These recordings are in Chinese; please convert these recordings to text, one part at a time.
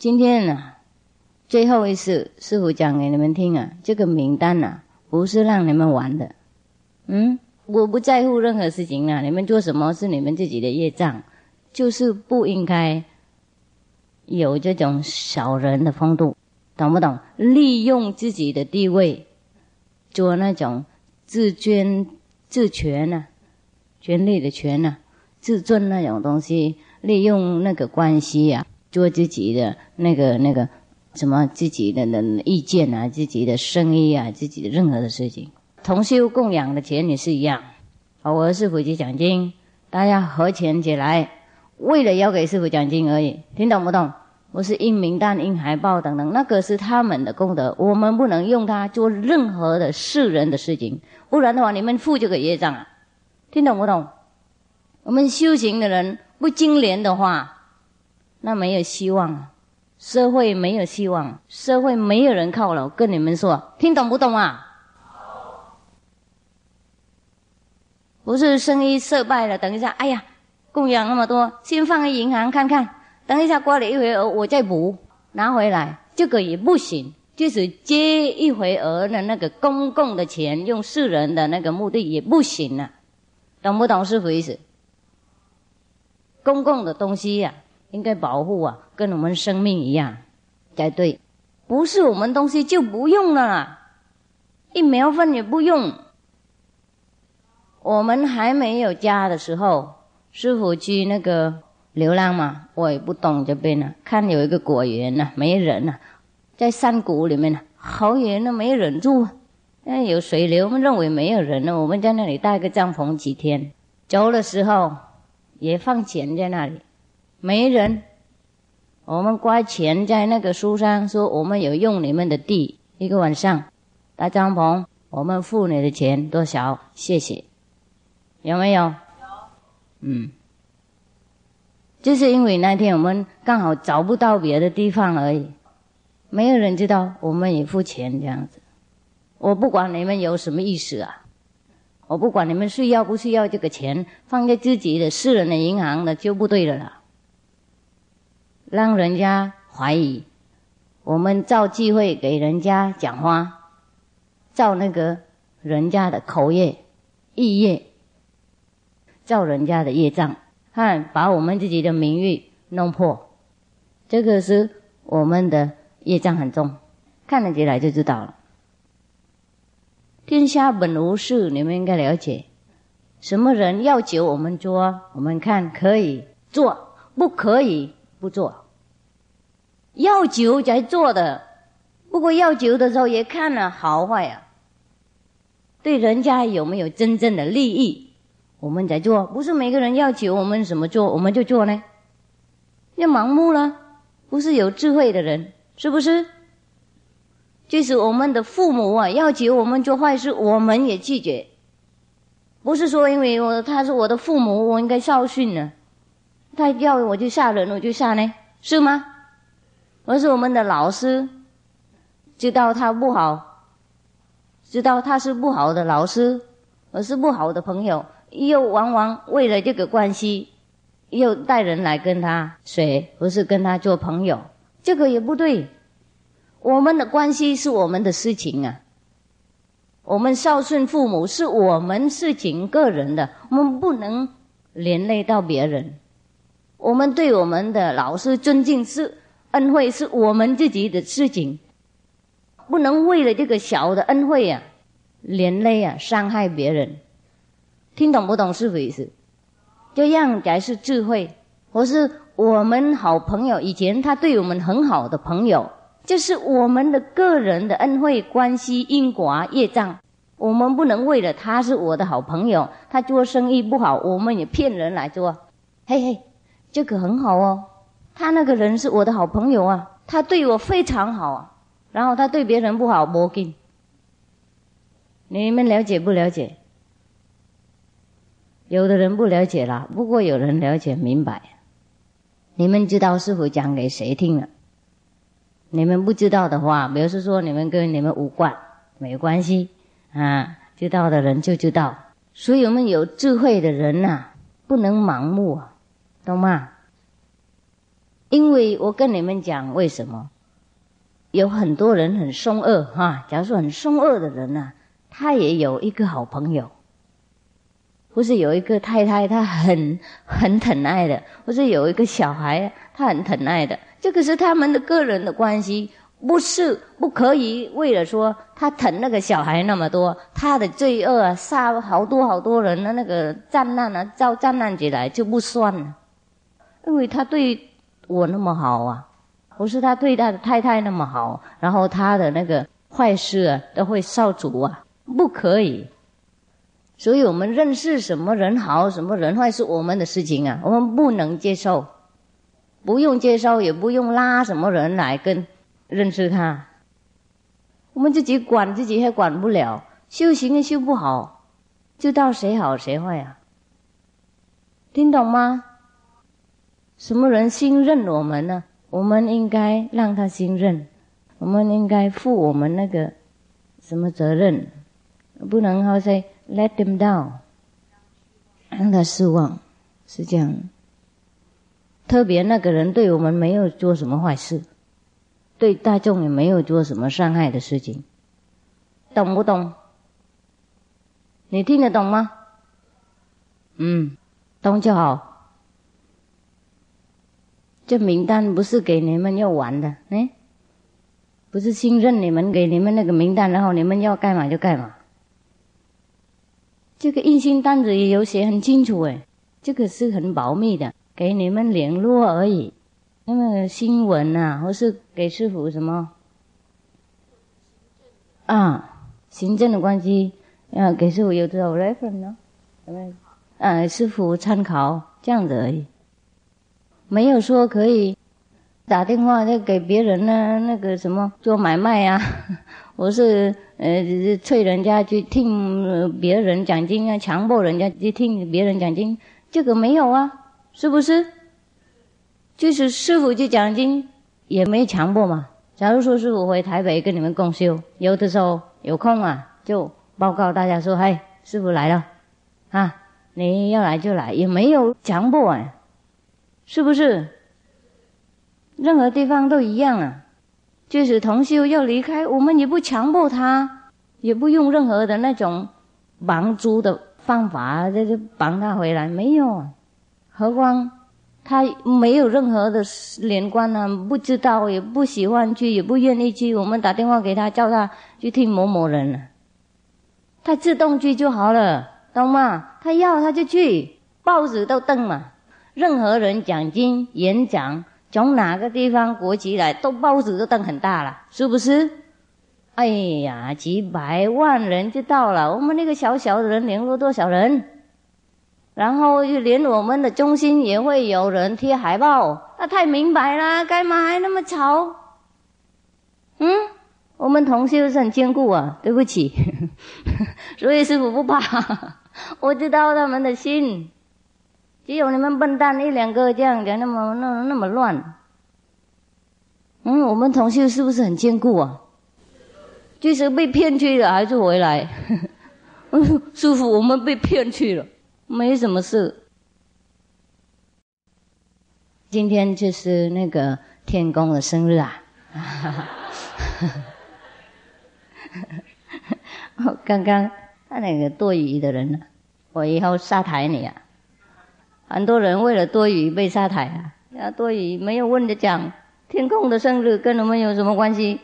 今天呢，最后一次师傅讲给你们听啊，这个名单呐，不是让你们玩的。嗯，我不在乎任何事情啊，你们做什么是你们自己的业障，就是不应该有这种小人的风度，懂不懂？利用自己的地位做那种自尊自权呐，权力的权呐，自尊那种东西，利用那个关系呀。做自己的那个那个什么自己的那意见啊，自己的生意啊，自己的任何的事情，同修供养的钱也是一样。我是普及奖金，大家合钱起来，为了要给师傅奖金而已，听懂不懂？不是印名单、印海报等等，那个是他们的功德，我们不能用它做任何的世人的事情，不然的话，你们负这个业障啊，听懂不懂？我们修行的人不精廉的话。那没有希望，社会没有希望，社会没有人靠了。我跟你们说，听懂不懂啊？不是生意失败了，等一下，哎呀，供养那么多，先放在银行看看，等一下过了一会儿，我再补拿回来，这个也不行。就是接一回儿的那个公共的钱，用世人的那个目的也不行了，懂不懂师傅意思？公共的东西呀。应该保护啊，跟我们生命一样才对。不是我们东西就不用了，一苗分也不用。我们还没有家的时候，师傅去那个流浪嘛，我也不懂这边呢。看有一个果园呢，没人呢，在山谷里面呢，好远都没人住。那有水流，我们认为没有人呢，我们在那里搭个帐篷几天。走的时候也放钱在那里。没人，我们刮钱在那个书上，说我们有用你们的地一个晚上搭帐篷，我们付你的钱多少？谢谢，有没有？有。嗯，就是因为那天我们刚好找不到别的地方而已，没有人知道我们也付钱这样子。我不管你们有什么意思啊，我不管你们需要不需要这个钱，放在自己的私人的银行的就不对了啦。让人家怀疑，我们造机会给人家讲话，造那个人家的口业、意业，造人家的业障，看把我们自己的名誉弄破，这个是我们的业障很重，看得起来就知道了。天下本无事，你们应该了解，什么人要求我们做，我们看可以做，不可以。不做，要酒才做的。不过要酒的时候也看了好坏呀，对人家有没有真正的利益，我们才做。不是每个人要酒，我们怎么做我们就做呢？要盲目了？不是有智慧的人，是不是？就是我们的父母啊，要求我们做坏事，我们也拒绝。不是说因为我他是我的父母，我应该孝顺呢。他要我就吓人，我就吓呢，是吗？而是我们的老师知道他不好，知道他是不好的老师，而是不好的朋友，又往往为了这个关系，又带人来跟他谁不是跟他做朋友，这个也不对。我们的关系是我们的事情啊，我们孝顺父母是我们事情个人的，我们不能连累到别人。我们对我们的老师尊敬是恩惠，是我们自己的事情，不能为了这个小的恩惠啊，连累啊，伤害别人。听懂不懂是意思？这样才是智慧。我是我们好朋友，以前他对我们很好的朋友，就是我们的个人的恩惠关系因果业障。我们不能为了他是我的好朋友，他做生意不好，我们也骗人来做，嘿嘿。这个很好哦，他那个人是我的好朋友啊，他对我非常好啊，然后他对别人不好，我给。你们了解不了解？有的人不了解啦，不过有人了解明白。你们知道是否讲给谁听了？你们不知道的话，比如说你们跟你们无关，没关系啊，知道的人就知道。所以我们有智慧的人呐，不能盲目啊。懂吗？因为我跟你们讲，为什么有很多人很凶恶哈？假如说很凶恶的人呢，他也有一个好朋友，或是有一个太太，他很很疼爱的，或是有一个小孩，他很疼爱的，这个是他们的个人的关系。不是不可以为了说他疼那个小孩那么多，他的罪恶啊，杀好多好多人的那个战难啊，遭战难起来就不算了，因为他对我那么好啊，不是他对他的太太那么好，然后他的那个坏事啊都会扫除啊，不可以。所以我们认识什么人好，什么人坏是我们的事情啊，我们不能接受，不用接受，也不用拉什么人来跟。认识他，我们自己管自己还管不了，修行也修不好，知道谁好谁坏啊？听懂吗？什么人信任我们呢？我们应该让他信任，我们应该负我们那个什么责任？不能好像 let them down，让他失望，是这样。特别那个人对我们没有做什么坏事。对大众也没有做什么伤害的事情，懂不懂？你听得懂吗？嗯，懂就好。这名单不是给你们要玩的，哎，不是信任你们给你们那个名单，然后你们要干嘛就干嘛。这个印信单子也有写很清楚，哎，这个是很保密的，给你们联络而已。那么新闻啊，或是给师傅什么啊？行政的关系啊，给师傅有多少 reference 呢？啊，师傅参考这样子而已，没有说可以打电话就给别人呢，那个什么做买卖呀，我是呃催人家去听别人讲经啊，强迫人家去听别人讲经，这个没有啊，是不是？就是师傅去讲经，也没强迫嘛。假如说师傅回台北跟你们共修，有的时候有空啊，就报告大家说：“嘿，师傅来了，啊，你要来就来，也没有强迫啊，是不是？任何地方都一样啊。即使同修要离开，我们也不强迫他，也不用任何的那种绑住的方法，这就绑他回来，没有。何况。他没有任何的连贯啊，不知道，也不喜欢去，也不愿意去。我们打电话给他，叫他去听某某人，他自动去就好了，懂吗？他要他就去，报纸都登嘛。任何人讲经演讲，从哪个地方国籍来，都报纸都登很大了，是不是？哎呀，几百万人就到了，我们那个小小的人联络多少人？然后就连我们的中心也会有人贴海报，那太明白啦，干嘛还那么吵？嗯，我们同修是很坚固啊，对不起，所以师傅不怕，我知道他们的心，只有你们笨蛋一两个这样的那么那那么乱。嗯，我们同修是不是很坚固啊？就是被骗去了还是回来，师傅，我们被骗去了。没什么事。今天就是那个天公的生日啊！刚刚他那个多余的人呢，我以后下台你啊！很多人为了多余被下台啊！啊，多余没有问的讲，天公的生日跟我们有什么关系？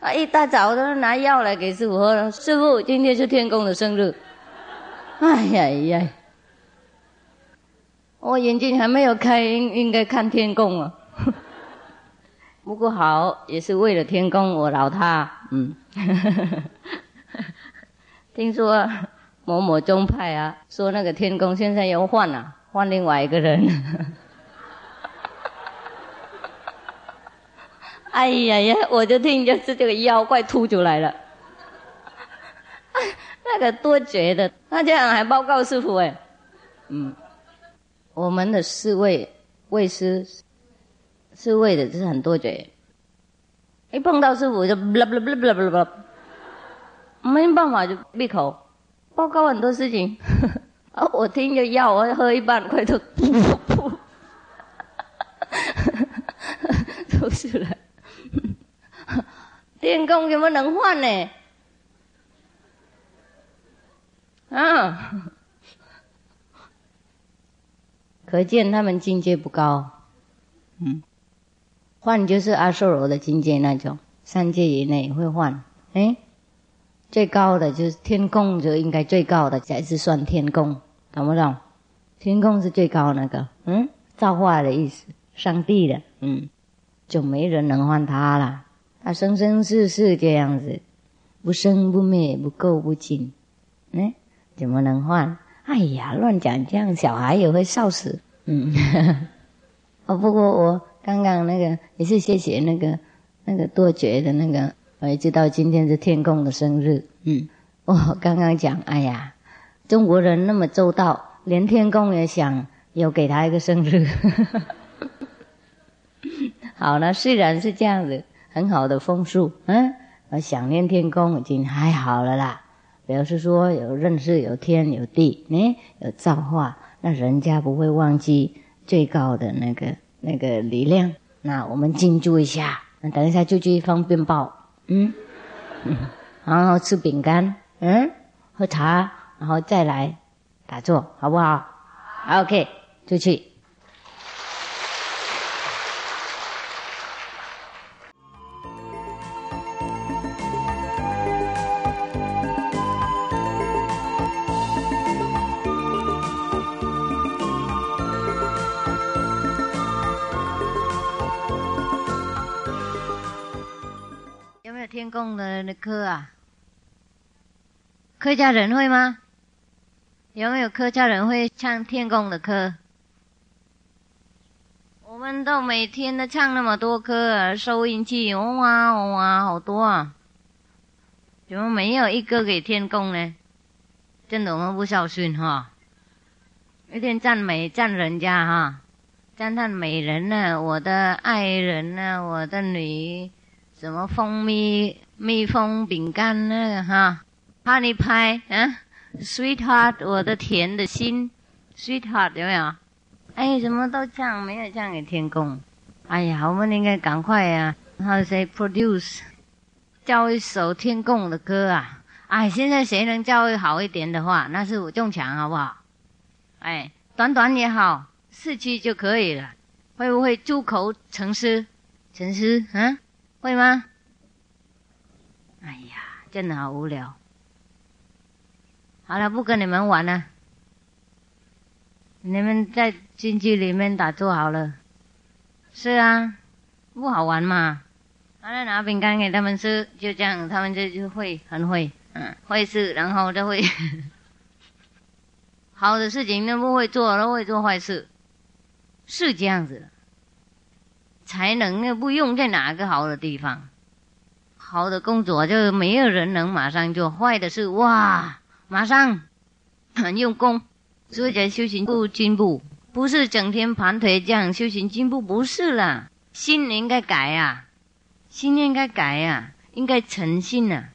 啊，一大早都拿药来给师傅喝了。师傅，今天是天公的生日。哎呀呀！我眼睛还没有开，应应该看天宫啊。不过好，也是为了天宫，我饶他。嗯，听说某某宗派啊，说那个天宫现在要换了，换另外一个人。哎呀呀！我就听就是这个妖怪吐出来了。那个多绝的，那这样还报告师傅哎，嗯，我们的侍卫卫师侍卫的就是很多绝，一碰到师傅就不啦不啦不啦不啦不啦不啦，没办法就闭口报告很多事情，啊我听着药我喝一半快 吐，都是了。天宫怎么能换呢？啊，可见他们境界不高。嗯，换就是阿修罗的境界那种，三界以内会换。哎，最高的就是天宫，就应该最高的才是算天宫，懂不懂？天宫是最高那个，嗯，造化的意思，上帝的，嗯，就没人能换他了。他生生世世这样子，不生不灭，不垢不净，嗯，怎么能换？哎呀，乱讲，这样小孩也会笑死。嗯，哦，不过我刚刚那个也是谢谢那个那个多觉的那个，我也知道今天是天公的生日。嗯，我刚刚讲，哎呀，中国人那么周到，连天公也想有给他一个生日。好了，虽然是这样子。很好的风俗，嗯，想念天公已经还好了啦。表示说有认识有天有地，呢有造化，那人家不会忘记最高的那个那个力量。那我们静住一下，那等一下就去放鞭炮，嗯，然后吃饼干，嗯，喝茶，然后再来打坐，好不好？OK，出去。科啊，客家人会吗？有没有客家人会唱天供的歌？我们都每天都唱那么多歌，收音机哇哇好多啊，怎么没有一个给天供呢？真的我们不孝顺哈，一天赞美赞人家哈，赞叹美人呢，我的爱人呢，我的女。什么蜂蜜蜜蜂饼干那个哈，Honey Pie 啊，Sweetheart 我的甜的心，Sweetheart 有没有？哎，什么都唱，没有唱给天公。哎呀，我们应该赶快呀，然后谁 produce 教一首天公的歌啊？哎，现在谁能教育好一点的话，那是我中强好不好？哎，短短也好，四句就可以了。会不会诸口成诗？成诗啊？会吗？真的好无聊。好了，不跟你们玩了。你们在京剧里面打坐好了。是啊，不好玩嘛。好了，拿饼干给他们吃，就这样，他们就就会很会，嗯，会事，然后就会 好的事情都不会做，都会做坏事，是这样子的。才能呢不用在哪个好的地方，好的工作就没有人能马上做，坏的是哇，马上很用功，所以讲修行不进步，不是整天盘腿这样修行进步，不是了，心应该改呀，心应该改呀，应该诚信啊，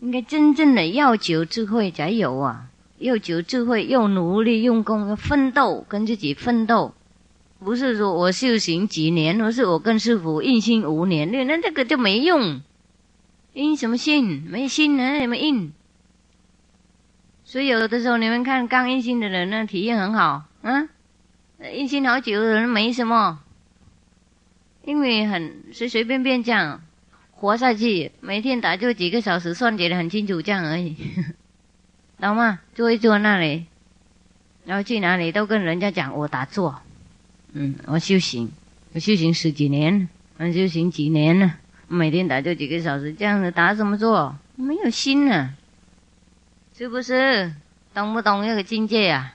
应该真正的要求智慧才有啊，要求智慧，要努力用功，要奋斗，跟自己奋斗。不是说我修行几年，而是我跟师傅印心五年，那这个就没用，印什么信？没心呢，怎么印？所以有的时候你们看刚印心的人呢，体验很好，啊，印心好久的人没什么，因为很随随便便这样活下去，每天打坐几个小时，算计得很清楚，这样而已，懂吗？坐一坐那里，然后去哪里都跟人家讲我打坐。嗯，我修行，我修行十几年，我修行几年了，每天打坐几个小时，这样子打什么坐？没有心呢，是不是？懂不懂那个境界啊？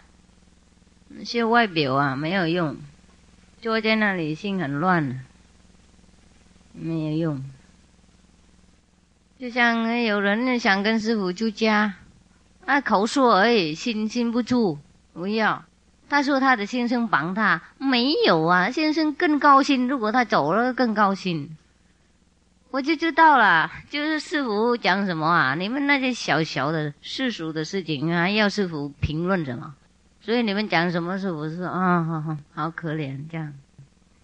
那些外表啊没有用，坐在那里心很乱，没有用。就像有人想跟师傅出家，啊，口说而已，心心不住，不要。他说他的先生帮他没有啊，先生更高兴。如果他走了，更高兴。我就知道了，就是师傅讲什么啊？你们那些小小的世俗的事情啊，要师傅评论什么？所以你们讲什么师傅说啊，好可怜这样。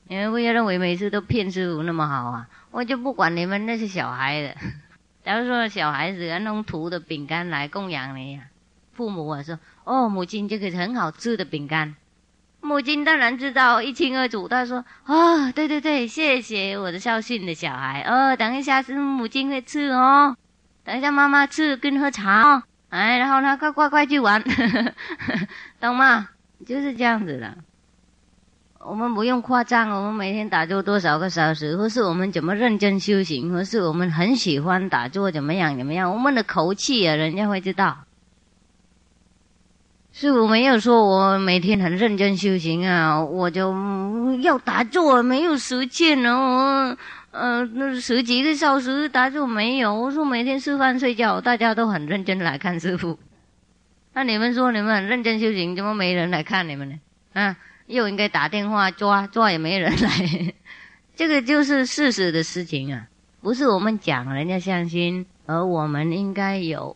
你们不要认为每次都骗师傅那么好啊！我就不管你们那些小孩的。假如说小孩子要弄涂的饼干来供养你呀，父母啊说：“哦，母亲这个很好吃的饼干。”母亲当然知道一清二楚。他说：“啊，对对对，谢谢我的孝顺的小孩。哦，等一下是母亲会吃哦，等一下妈妈吃跟喝茶哦。哎，然后呢，快快快去玩，懂吗？就是这样子的。”我们不用夸张，我们每天打坐多少个小时，或是我们怎么认真修行，或是我们很喜欢打坐怎么样怎么样，我们的口气啊，人家会知道。师傅没有说我每天很认真修行啊，我就要打坐，没有时间哦。呃，那十几个小时打坐没有。我说每天吃饭睡觉，大家都很认真来看师傅。那你们说你们很认真修行，怎么没人来看你们呢？啊？又应该打电话抓抓也没人来，这个就是事实的事情啊，不是我们讲人家相信，而我们应该有，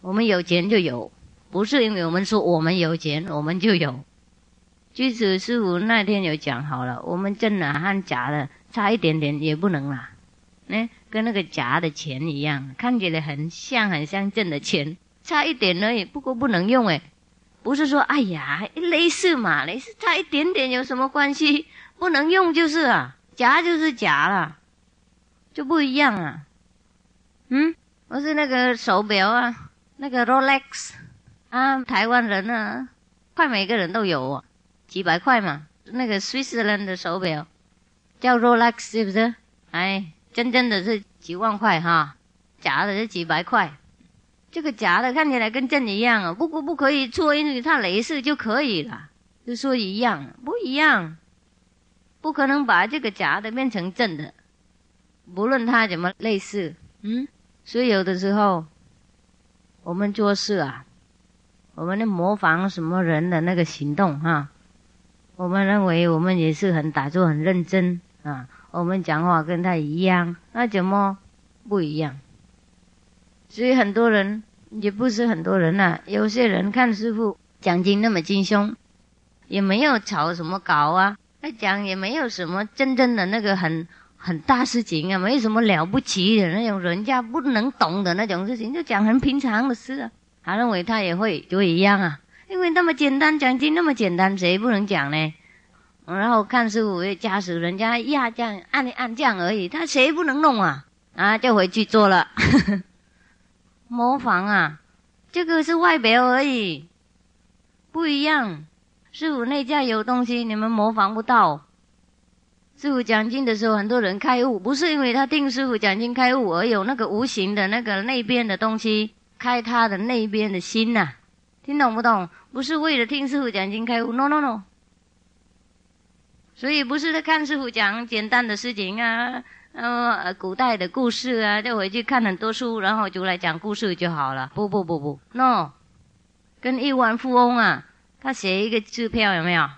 我们有钱就有，不是因为我们说我们有钱我们就有。即使师傅那天有讲好了，我们真的和假的差一点点也不能啦，呢，跟那个假的钱一样，看起来很像很像真的钱，差一点而已，不过不能用哎。不是说，哎呀，类似嘛，类似差一点点有什么关系？不能用就是啊，假就是假了，就不一样啊。嗯，我是那个手表啊，那个 Rolex 啊，台湾人啊，快每个人都有，几百块嘛。那个瑞士人的手表叫 Rolex 是不是？哎，真正的是几万块哈，假的是几百块。这个假的看起来跟真一样啊，不过不可以错，因为它镭射就可以了。就说一样，不一样，不可能把这个假的变成真的，不论它怎么类似，嗯。所以有的时候，我们做事啊，我们的模仿什么人的那个行动哈，我们认为我们也是很打坐很认真啊，我们讲话跟他一样，那怎么不一样？所以很多人也不是很多人呐，有些人看师傅讲经那么精凶，也没有吵什么搞啊，他讲也没有什么真正的那个很很大事情啊，没有什么了不起的那种人家不能懂的那种事情，就讲很平常的事啊。他认为他也会就一样啊，因为那么简单奖金那么简单，谁不能讲呢？然后看师傅驾驶人家压降按一按降而已，他谁不能弄啊？啊，就回去做了。模仿啊，这个是外表而已，不一样。师傅内在有东西，你们模仿不到。师傅讲经的时候，很多人开悟，不是因为他听师傅讲经开悟，而有那个无形的那个那边的东西开他的那边的心呐。听懂不懂？不是为了听师傅讲经开悟，no no no。所以不是在看师傅讲简单的事情啊。呃，古代的故事啊，就回去看很多书，然后就来讲故事就好了。不不不不，no，跟亿万富翁啊，他写一个支票有没有？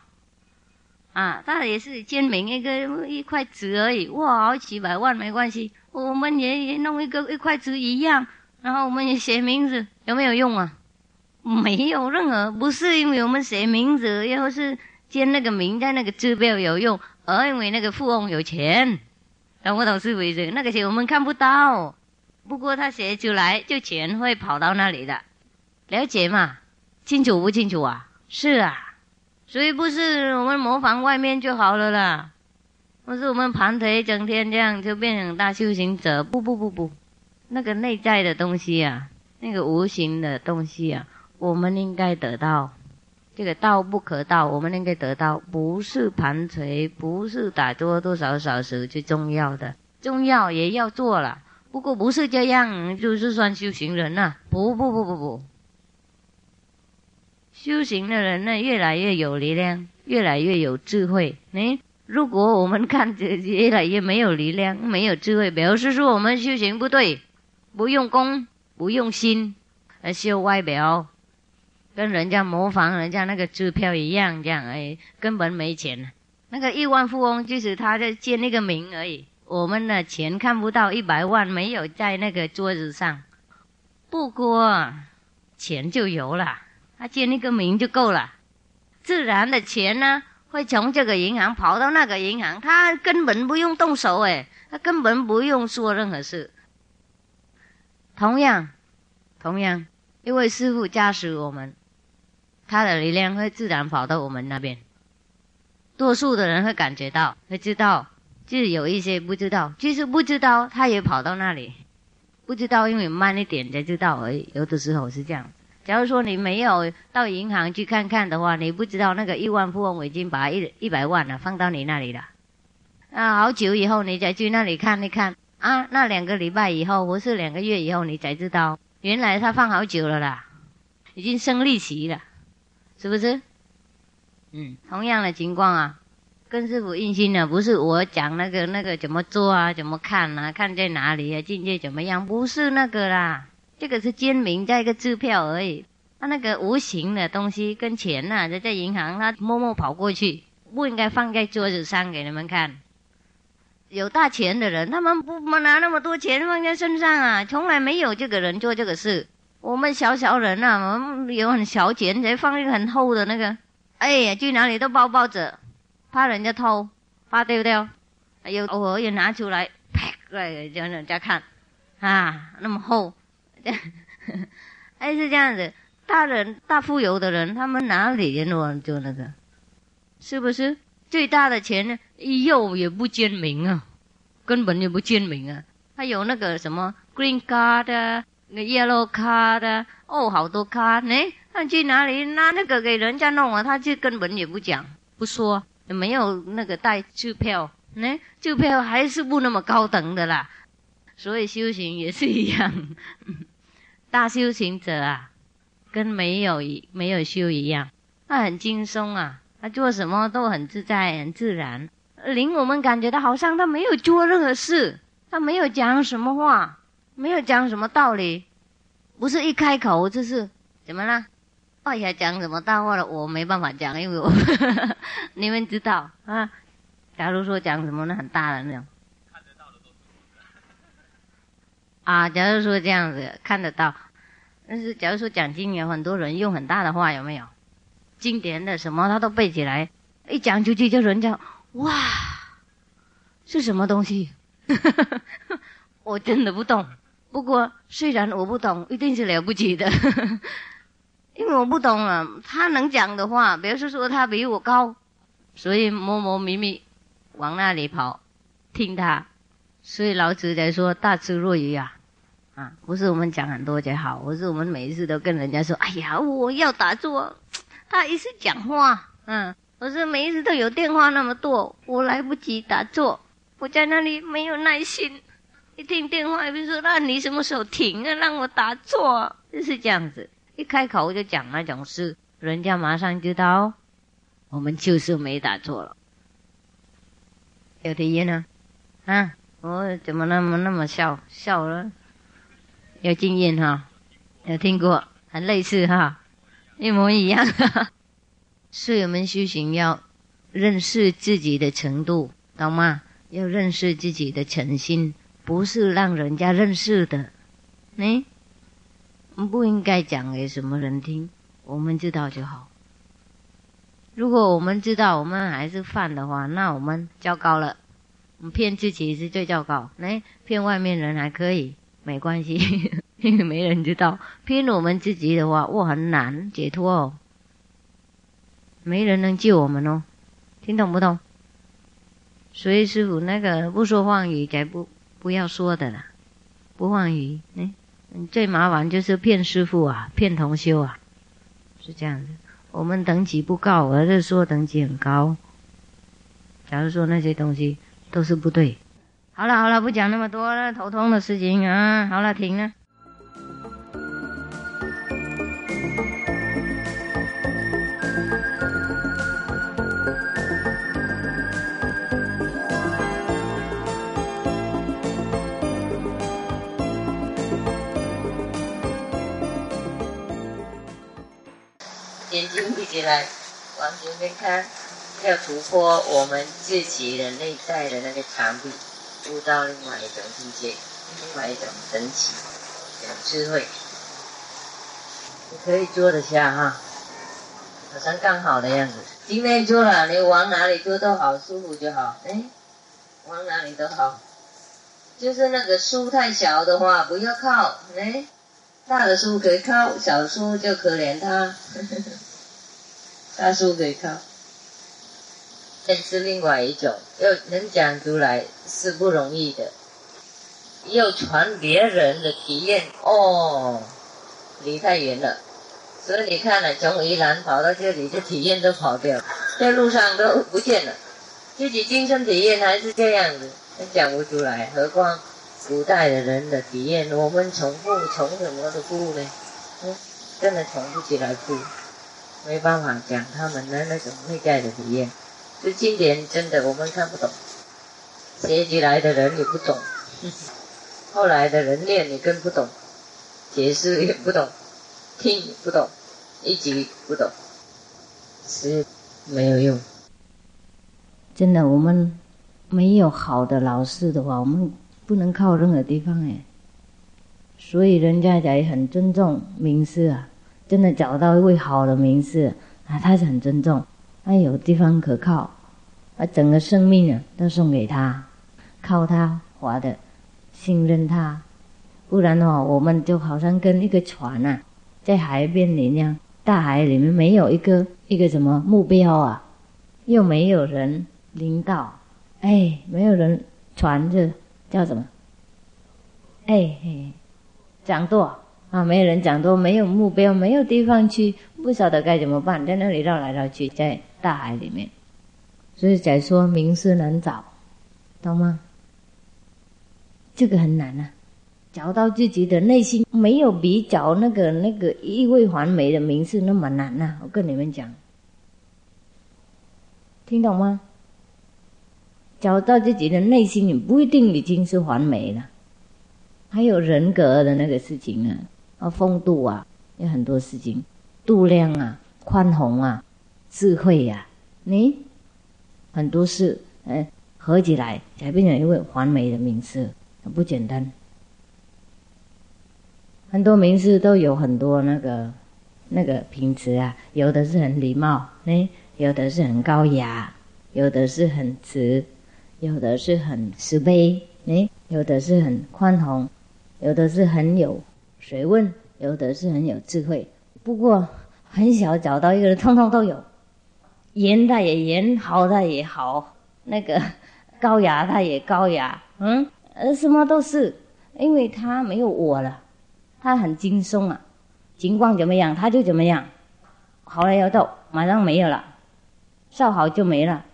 啊，他也是签名一个一块纸而已，哇，好几百万没关系，我们也也弄一个一块纸一样，然后我们也写名字，有没有用啊？没有任何，不是因为我们写名字，要是签那个名在那个支票有用，而因为那个富翁有钱。懂不懂是为什那个钱我们看不到，不过他写出来就钱会跑到那里的，了解嘛？清楚不清楚啊？是啊，所以不是我们模仿外面就好了啦，不是我们盘腿整天这样就变成大修行者？不不不不，那个内在的东西啊，那个无形的东西啊，我们应该得到。这个道不可道，我们应该得到，不是盘锤，不是打多多少小时最重要的，重要也要做了。不过不是这样，就是算修行人呐。不不不不不，修行的人呢，越来越有力量，越来越有智慧。哎，如果我们看着越来越没有力量，没有智慧，表示说我们修行不对，不用功，不用心，而修外表。跟人家模仿人家那个支票一样，这样哎，根本没钱。那个亿万富翁就是他在借那个名而已。我们的钱看不到一百万，没有在那个桌子上。不过钱就有了，他借那个名就够了。自然的钱呢，会从这个银行跑到那个银行，他根本不用动手，哎，他根本不用做任何事。同样，同样，因为师傅加持我们，他的力量会自然跑到我们那边。多数的人会感觉到，会知道，就是有一些不知道，其实不知道，他也跑到那里。不知道，因为慢一点才知道而已。有的时候是这样。假如说你没有到银行去看看的话，你不知道那个亿万富翁已经把一一百万了放到你那里了。啊，好久以后你再去那里看一看啊，那两个礼拜以后或是两个月以后，你才知道原来他放好久了啦，已经生利息了，是不是？嗯，同样的情况啊，跟师傅印心的不是我讲那个那个怎么做啊，怎么看啊，看在哪里啊，境界怎么样，不是那个啦。这个是签名加一个支票而已，他那个无形的东西跟钱呐，在在银行，他默默跑过去，不应该放在桌子上给你们看。有大钱的人，他们不拿那么多钱放在身上啊，从来没有这个人做这个事。我们小小人呐，我们有很小钱才放一个很厚的那个，哎呀，去哪里都包包着，怕人家偷，怕丢掉。有偶尔也拿出来，啪，来叫人家看，啊，那么厚。哎是这样子，大人大富有的人，他们哪里人我做那个？是不是最大的钱呢？又也不签名啊，根本也不签名啊。他有那个什么 green card、那 yellow card，哦，好多卡呢。他去哪里拿那个给人家弄啊？他就根本也不讲不说，也没有那个带支票，呢，支票还是不那么高等的啦。所以修行也是一样。大修行者啊，跟没有没有修一样，他很轻松啊，他做什么都很自在、很自然，令我们感觉到好像他没有做任何事，他没有讲什么话，没有讲什么道理，不是一开口就是怎么了？哎呀，讲什么大话了？我没办法讲，因为我 你们知道啊。假如说讲什么那很大的那种。啊，假如说这样子看得到，但是假如说讲经有很多人用很大的话，有没有？经典的什么他都背起来，一讲出去就人家哇，是什么东西？我真的不懂。不过虽然我不懂，一定是了不起的，因为我不懂啊。他能讲的话，表示说他比我高，所以摸摸咪咪往那里跑，听他。所以老子在说大智若愚啊。啊，不是我们讲很多就好，我是我们每一次都跟人家说，哎呀，我要打坐，他一直讲话，嗯，我说每一次都有电话那么多，我来不及打坐，我在那里没有耐心，一听电话，比如说那你什么时候停啊，让我打坐，就是这样子，一开口我就讲那种事，人家马上知道，我们就是没打坐了，有听见呢？啊，我怎么那么那么笑笑了？有经验哈，有听过，很类似哈，一模一样。哈所以我们修行要认识自己的程度，懂吗？要认识自己的诚心，不是让人家认识的。你，不应该讲给什么人听，我们知道就好。如果我们知道，我们还是犯的话，那我们糟糕了。我们骗自己是最糟糕，来骗外面人还可以。没关系，因为没人知道。骗我们自己的话，我，很难解脱哦。没人能救我们哦，听懂不懂？所以师傅那个不说妄语，才不不要说的啦。不妄语，哎，最麻烦就是骗师傅啊，骗同修啊，是这样子。我们等级不高，而是说等级很高。假如说那些东西都是不对。好了好了，不讲那么多了，头痛的事情啊！好了，停了。眼睛闭起来，往前面看，要突破我们自己的内在的那个墙壁。悟到另外一种境界，另外一种神奇，有智慧，你可以坐得下哈，好像刚好的样子。经内做了，你往哪里坐都好，舒服就好。哎，往哪里都好。就是那个书太小的话，不要靠。哎，大的书可以靠，小书就可怜他。大书可以靠。这是另外一种，要能讲出来是不容易的。要传别人的体验哦，离太远了。所以你看了，从宜兰跑到这里，这体验都跑掉，在路上都不见了。自己亲身体验还是这样子，讲不出来。何况古代的人的体验，我们重复从什么的复呢？嗯，真的重不起来复，没办法讲他们的那种内在的体验。这经典真的我们看不懂，学起来的人也不懂，后来的人念也更不懂，解释也不懂。听不懂，一直不懂，是没有用。真的，我们没有好的老师的话，我们不能靠任何地方哎。所以人家也很尊重名师啊，真的找到一位好的名师啊，他是很尊重，他有地方可靠，把整个生命啊都送给他，靠他活的，信任他，不然的话，我们就好像跟一个船啊。在海边里那样，大海里面没有一个一个什么目标啊，又没有人领导，哎，没有人传着叫什么？哎，讲舵啊，没有人讲舵，没有目标，没有地方去，不晓得该怎么办，在那里绕来绕去，在大海里面，所以才说名师难找，懂吗？这个很难啊。找到自己的内心，没有比找那个那个一味还美的名师那么难呐！我跟你们讲，听懂吗？找到自己的内心，你不一定已经是完美了，还有人格的那个事情啊，啊，风度啊，有很多事情，度量啊，宽宏啊，智慧呀，你很多事，哎，合起来才变成一位完美的名字，不简单。很多名士都有很多那个那个品质啊，有的是很礼貌，哎，有的是很高雅，有的是很慈，有的是很慈悲，哎，有的是很宽宏，有的是很有学问，有的是很有智慧。不过很少找到一个人，通通都有，严他也严，好他也好，那个高雅他也高雅，嗯，呃，什么都是，因为他没有我了。他很轻松啊，情况怎么样他就怎么样，好了要到马上没有了，笑好就没了，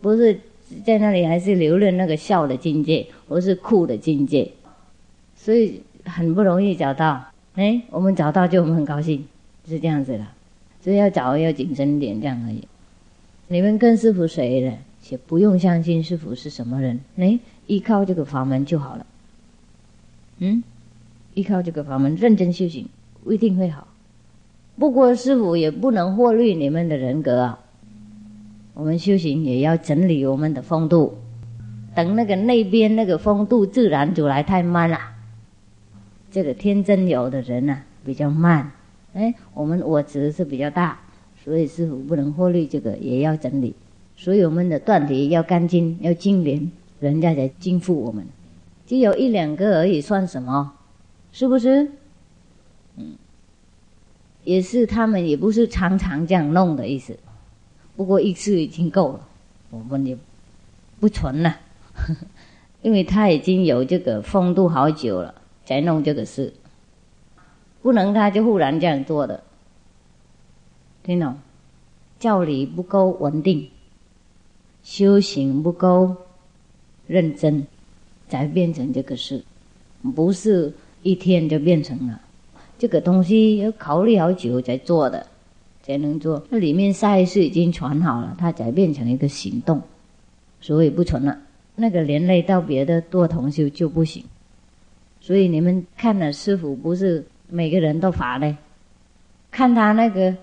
不是在那里还是留恋那个笑的境界，而是哭的境界，所以很不容易找到。哎，我们找到就我们很高兴，是这样子的，所以要找要谨慎点这样而已。你们跟师傅学的，且不用相信师傅是什么人，哎，依靠这个法门就好了。嗯。依靠这个法门认真修行，一定会好。不过师傅也不能忽略你们的人格啊。我们修行也要整理我们的风度，等那个那边那个风度自然走来太慢了。这个天真有的人呢比较慢，哎，我们我执是比较大，所以师傅不能忽略这个，也要整理。所以我们的断题要干净，要精廉，人家才敬负我们。只有一两个而已，算什么？是不是？嗯，也是他们也不是常常这样弄的意思。不过一次已经够了，我们也不存了，因为他已经有这个风度好久了，才弄这个事。不能他就忽然这样做的，听懂？教理不够稳定，修行不够认真，才变成这个事，不是。一天就变成了，这个东西要考虑好久才做的，才能做。那里面赛事已经传好了，它才变成一个行动，所以不存了。那个连累到别的多同修就不行。所以你们看了师傅不是每个人都罚嘞，看他那个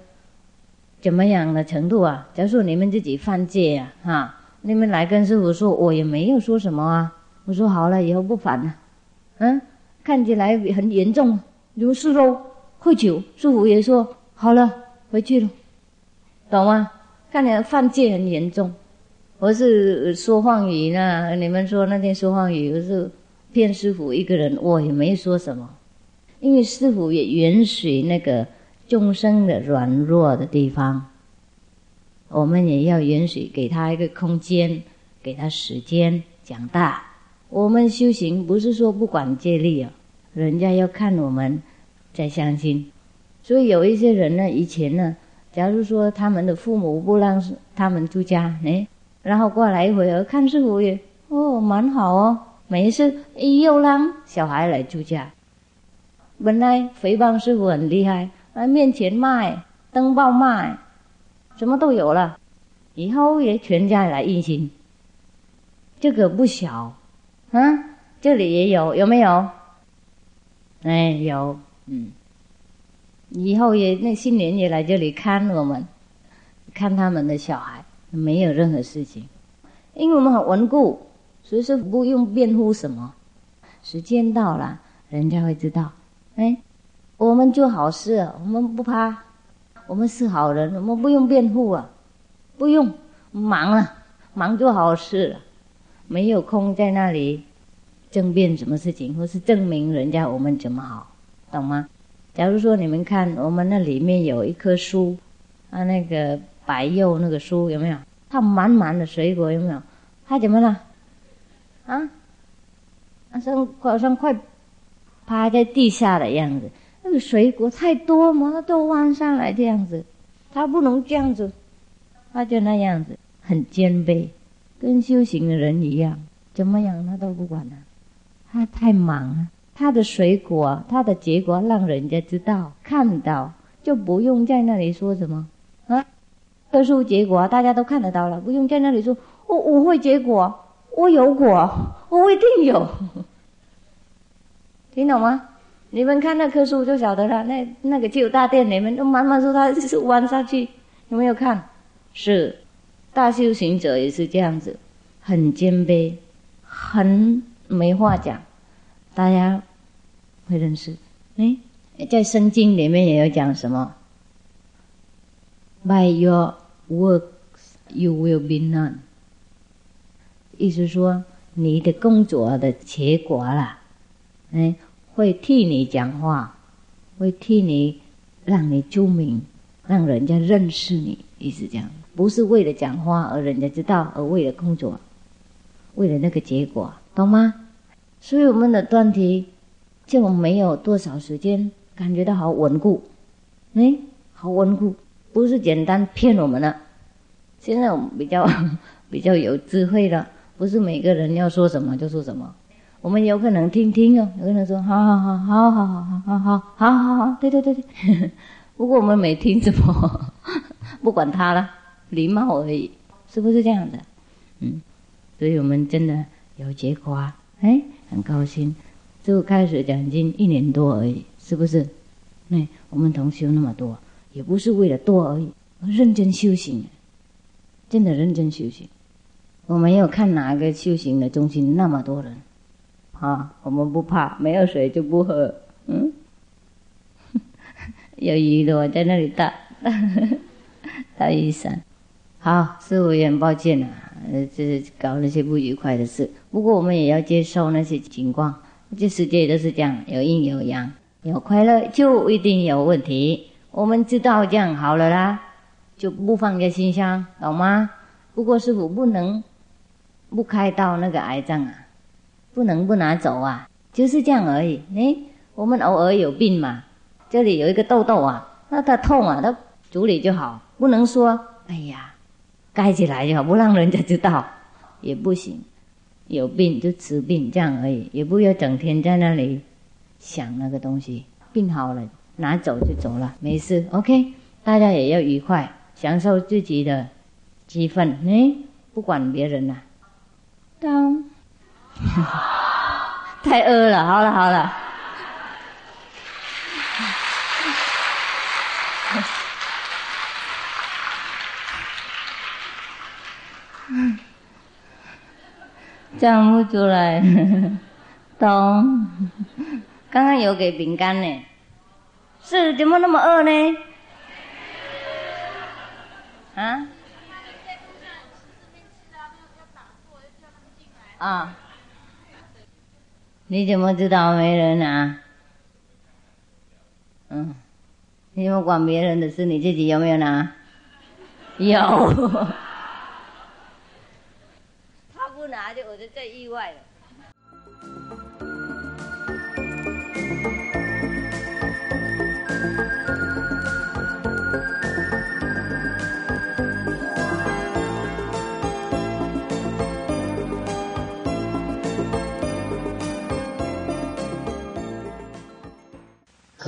怎么样的程度啊？假如说你们自己犯戒呀，哈，你们来跟师傅说，我也没有说什么啊。我说好了，以后不烦了，嗯。看起来很严重，如是喽，喝酒。师傅也说好了，回去了，懂吗？看起来犯戒很严重。我是说谎语呢，你们说那天说谎语，我是骗师傅一个人，我也没说什么，因为师傅也允许那个众生的软弱的地方，我们也要允许给他一个空间，给他时间长大。我们修行不是说不管借力啊，人家要看我们在相信。所以有一些人呢，以前呢，假如说他们的父母不让他们出家，哎。然后过来一回儿看师傅也哦蛮好哦，没事又让小孩来住家。本来诽谤师傅很厉害，在面前卖登报卖，什么都有了。以后也全家来印心，这个不小啊！这里也有有没有？哎有嗯，以后也那新年也来这里看我们，看他们的小孩。没有任何事情，因为我们很稳固，所以说不用辩护什么。时间到了，人家会知道。哎，我们做好事，我们不怕，我们是好人，我们不用辩护啊，不用忙了，忙做好事了，没有空在那里争辩什么事情，或是证明人家我们怎么好，懂吗？假如说你们看我们那里面有一棵树，啊，那个。白柚那个树有没有？它满满的水果有没有？它怎么了？啊？好像好像快趴在地下的样子。那个水果太多嘛，它都弯上来这样子。它不能这样子，它就那样子，很谦卑，跟修行的人一样，怎么样他都不管了。他太忙了，他的水果，他的结果让人家知道看到，就不用在那里说什么啊。特殊结果，大家都看得到了，不用在那里说。我我会结果，我有果，我一定有。听懂吗？你们看那棵树就晓得了。那那个旧大殿，你们都慢慢说它是弯下去，有没有看？是，大修行者也是这样子，很谦卑，很没话讲，大家会认识。哎，在圣经里面也有讲什么？By your Works you will be none。意思说，你的工作的结果啦，嗯，会替你讲话，会替你让你出名，让人家认识你。意思这样，不是为了讲话而人家知道，而为了工作，为了那个结果，懂吗？所以我们的断题就没有多少时间，感觉到好稳固，哎，好稳固。不是简单骗我们了。现在我们比较 比较有智慧了，不是每个人要说什么就说什么。我们有可能听听哦，有可能说好好好好好好好好好好好好，对对对对。不过我们没听什么，不管他了，礼貌而已，是不是这样的？嗯，所以我们真的有结果啊，哎，很高兴。就开始讲经一年多而已，是不是？那我们同修那么多。也不是为了多而已，认真修行，真的认真修行。我没有看哪个修行的中心那么多人，啊，我们不怕，没有水就不喝，嗯，有鱼的我在那里打，打雨伞。好，师傅也很抱歉啊，呃，这搞那些不愉快的事。不过我们也要接受那些情况，这世界都是这样，有阴有阳，有快乐就一定有问题。我们知道这样好了啦，就不放在心上，懂吗？不过师傅不能不开刀那个癌症啊，不能不拿走啊，就是这样而已。哎，我们偶尔有病嘛，这里有一个痘痘啊，那它痛啊，它处理就好，不能说哎呀盖起来就好，不让人家知道也不行。有病就治病这样而已，也不要整天在那里想那个东西，病好了。拿走就走了，没事，OK。大家也要愉快，享受自己的积分，哎，不管别人了。当，太饿了，好了好了。站不出来，懂？刚刚有给饼干呢。是怎么那么饿呢？啊，啊？你怎么知道没人拿？嗯，你怎么管别人的事？你自己有没有拿？有。他不拿就我就最意外了。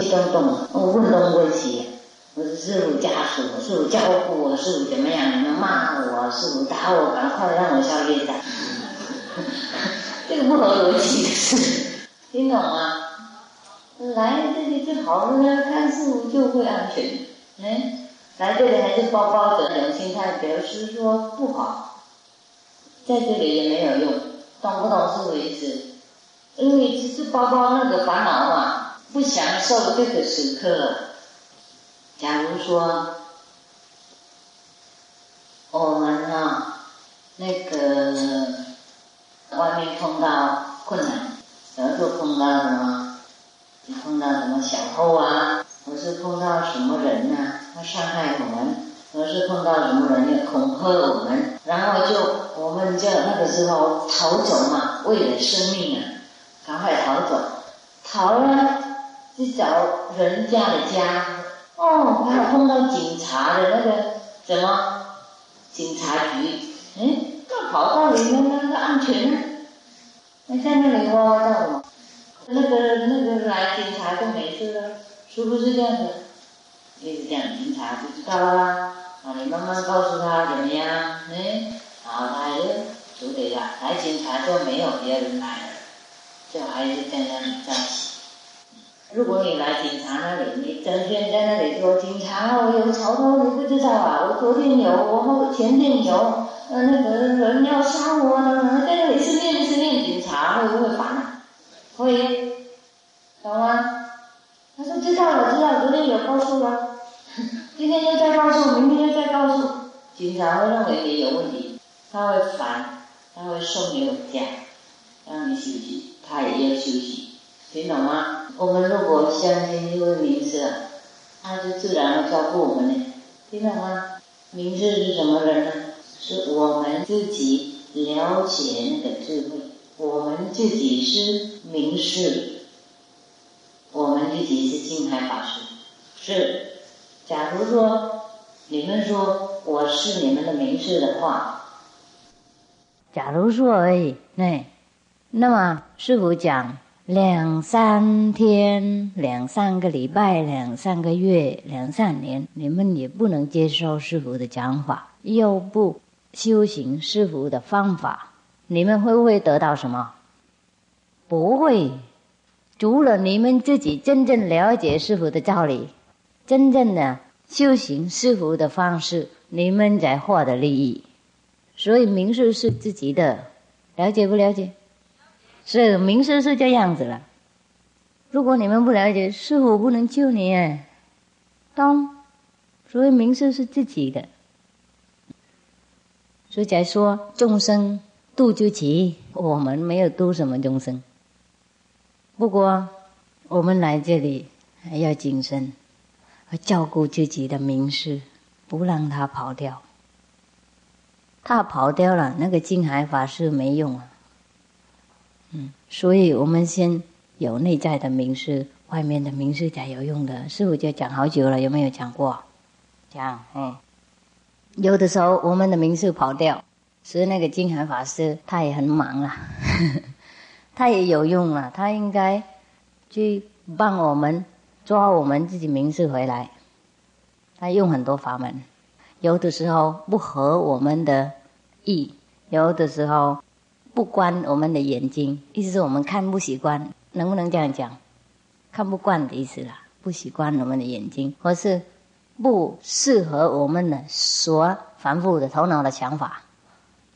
动动，我问东问西，我是师傅家属，师傅教过我，师傅怎么样？你们骂我，师傅打我，赶快让我消业障。这个不合逻辑的事，听懂吗？来这里就好了，看师傅就会安全。嗯，来这里还是包包的，种心态表示说不好，在这里也没有用，懂不懂师傅意思？因为只是包包那个烦恼嘛。不享受这个时刻。假如说，我们呢，那个外面碰到困难，比如说碰到什么，碰到什么小偷啊，或是碰到什么人啊，他伤害我们，或是碰到什么人要恐吓我们，然后就我们就那个时候逃走嘛，为了生命啊，赶快逃走，逃了。去找人家的家，哦，还有碰到警察的那个什么警察局，哎，那跑到里面那个安全呢？那在那里哇哇叫什么？那个那个来警察就没事了，是不是这样子？就是这样，警察不知道啦，啊，你慢慢告诉他怎么样？哎，好，他就处理了。来警察就没有别人来了，就还是在那里暂时。如果你来警察那里，你整天在那里说警察，我有潮头，你不知道啊？我昨天有，我后前天有，呃，那个人要杀我，在那里是念是念警察，会不会烦？会，懂吗？他说知道了，知道，昨天有告诉了，今天又再告诉，明天又再告诉，警察会认为你有问题，他会烦，他会送你回家，让你休息，他也要休息，听懂吗？我们如果相信这位名师，他就自然会照顾我们呢，听懂吗？名师是什么人呢？是我们自己了解那个智慧，我们自己是名师，我们自己是净海法师。是，假如说你们说我是你们的名师的话，假如说而已，那那么师傅讲。两三天，两三个礼拜，两三个月，两三年，你们也不能接受师傅的讲法，又不修行师傅的方法，你们会不会得到什么？不会，除了你们自己真正了解师傅的道理，真正的修行师傅的方式，你们才获得利益。所以名师是自己的，了解不了解？是名师是这样子了。如果你们不了解，师傅不能救你哎。当，所以名师是自己的。所以才说众生度就齐，我们没有度什么众生。不过我们来这里还要谨慎，要照顾自己的名师，不让他跑掉。他跑掉了，那个金海法师没用啊。所以我们先有内在的名师，外面的名师才有用的。师傅就讲好久了，有没有讲过？讲，嗯，有的时候我们的名师跑掉，所以那个金海法师他也很忙啊，他也有用啊，他应该去帮我们抓我们自己名师回来。他用很多法门，有的时候不合我们的意，有的时候。不关我们的眼睛，意思是我们看不习惯，能不能这样讲？看不惯的意思啦，不习惯我们的眼睛，或是不适合我们的所繁复的头脑的想法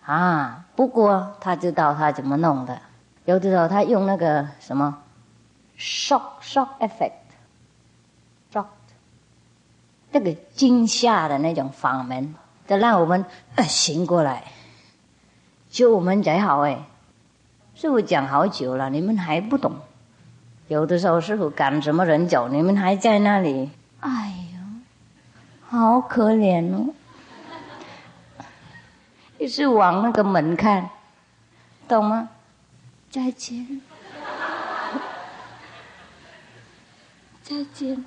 啊。不过他知道他怎么弄的，有的时候他用那个什么 shock shock effect，shock，这个惊吓的那种法门，就让我们醒过来。就我们才好哎，师傅讲好久了，你们还不懂。有的时候师傅赶什么人走，你们还在那里，哎呦，好可怜哦。一直往那个门看，懂吗？再见，再见。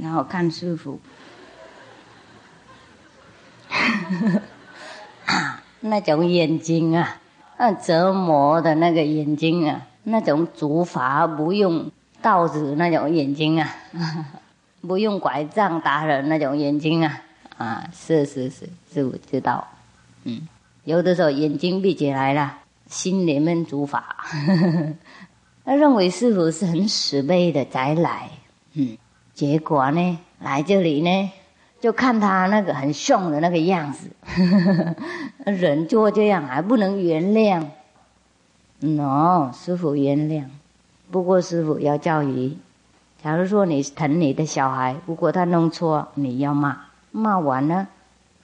然后看师傅。那种眼睛啊，那折磨的那个眼睛啊，那种竹筏不用刀子那种眼睛啊，不用拐杖打人那种眼睛啊，啊，是是是，师傅知道，嗯，有的时候眼睛闭起来了，心里面竹筏，他认为师傅是很慈悲的才来，嗯，结果呢，来这里呢。就看他那个很凶的那个样子，人就这样还不能原谅。喏，师傅原谅，不过师傅要教育。假如说你疼你的小孩，如果他弄错，你要骂，骂完了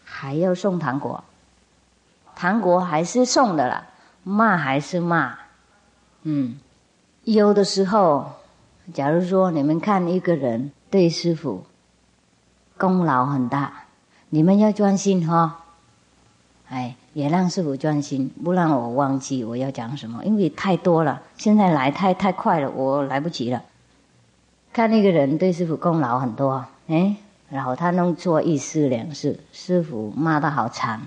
还要送糖果，糖果还是送的啦，骂还是骂。嗯，有的时候，假如说你们看一个人对师傅。功劳很大，你们要专心哈。哎，也让师傅专心，不让我忘记我要讲什么，因为太多了，现在来太太快了，我来不及了。看那个人对师傅功劳很多，哎，然后他弄错一事两事，师傅骂他好惨，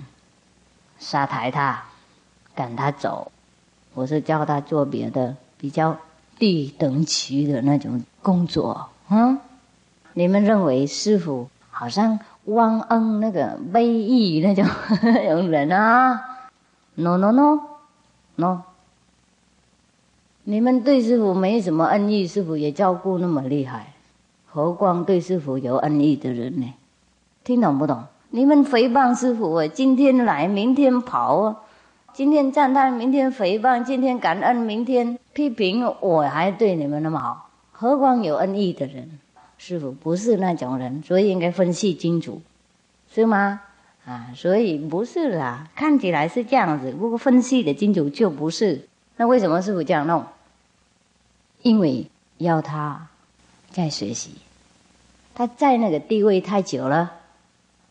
杀抬他，赶他走，我是叫他做别的比较低等级的那种工作，嗯，你们认为师傅？好像汪恩那个悲义那种 那种人啊，no no no no，你们对师傅没什么恩义，师傅也照顾那么厉害，何况对师傅有恩义的人呢？听懂不懂？你们诽谤师傅，今天来明天跑啊，今天赞叹明天诽谤，今天感恩明天批评，我还对你们那么好，何况有恩义的人？师傅不是那种人，所以应该分析清楚，是吗？啊，所以不是啦，看起来是这样子，不过分析的清楚就不是。那为什么师傅这样弄？因为要他在学习，他在那个地位太久了，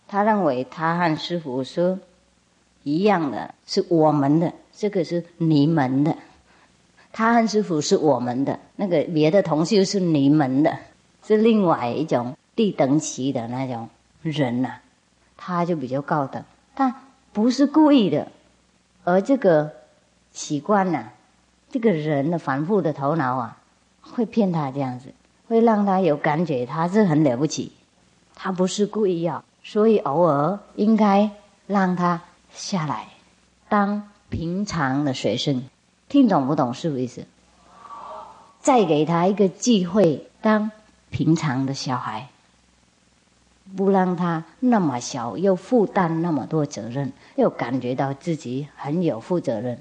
他认为他和师傅说一样的，是我们的，这个是你们的。他和师傅是我们的，那个别的同修是你们的。是另外一种低等级的那种人呐，他就比较高等，但不是故意的，而这个习惯呢，这个人的反复的头脑啊，会骗他这样子，会让他有感觉他是很了不起，他不是故意要，所以偶尔应该让他下来，当平常的学生，听懂不懂是不意思？再给他一个机会当。平常的小孩，不让他那么小，又负担那么多责任，又感觉到自己很有负责任，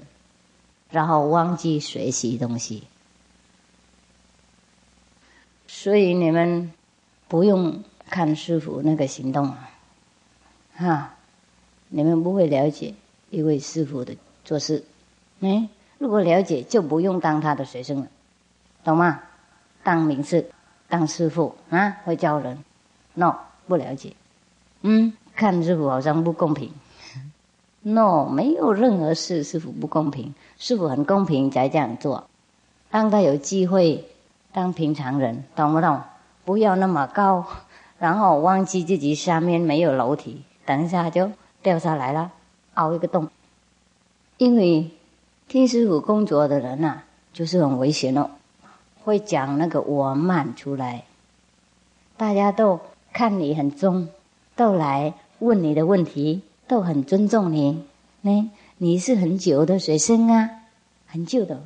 然后忘记学习东西。所以你们不用看师傅那个行动啊，哈，你们不会了解一位师傅的做事。哎，如果了解，就不用当他的学生了，懂吗？当名士。当师傅啊，会教人？No，不了解。嗯，看师傅好像不公平。No，没有任何事师傅不公平，师傅很公平才这样做。让他有机会当平常人，懂不懂？不要那么高，然后忘记自己下面没有楼梯，等一下就掉下来了，凹一个洞。因为听师傅工作的人呐，就是很危险哦。会讲那个我慢出来，大家都看你很重，都来问你的问题，都很尊重你。呢，你是很久的学生啊，很旧的，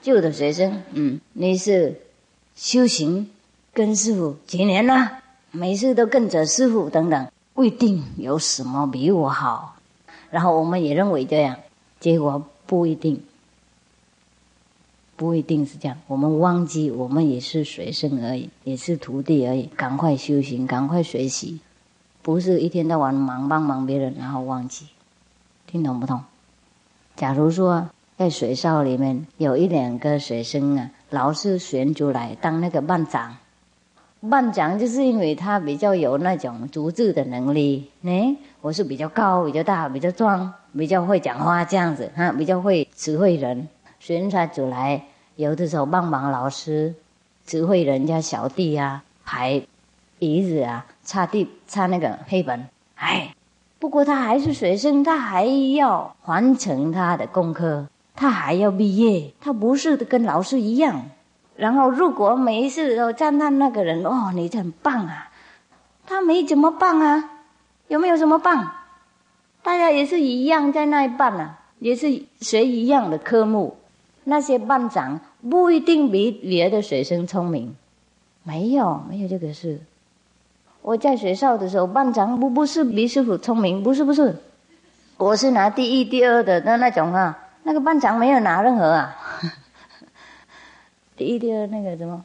旧的学生。嗯，你是修行跟师傅几年了？每次都跟着师傅等等，不一定有什么比我好。然后我们也认为这样，结果不一定。不一定是这样，我们忘记我们也是学生而已，也是徒弟而已。赶快修行，赶快学习，不是一天到晚忙帮忙别人，然后忘记。听懂不懂？假如说在水少里面有一两个学生啊，老师选出来当那个班长，班长就是因为他比较有那种组织的能力，呢，我是比较高、比较大、比较壮、比较会讲话这样子哈，比较会指挥人，选他出来，有的时候帮忙老师指挥人家小弟啊，排椅子啊，擦地擦那个黑板，哎。不过他还是学生，他还要完成他的功课，他还要毕业，他不是跟老师一样。然后如果每一次都赞叹那个人哦，你很棒啊，他没怎么棒啊，有没有什么棒？大家也是一样在那一班啊，也是学一样的科目。那些班长不一定比别的学生聪明，没有，没有这个事。我在学校的时候，班长不不是比师傅聪明，不是不是，我是拿第一、第二的那那种啊。那个班长没有拿任何啊，第一、第二那个什么？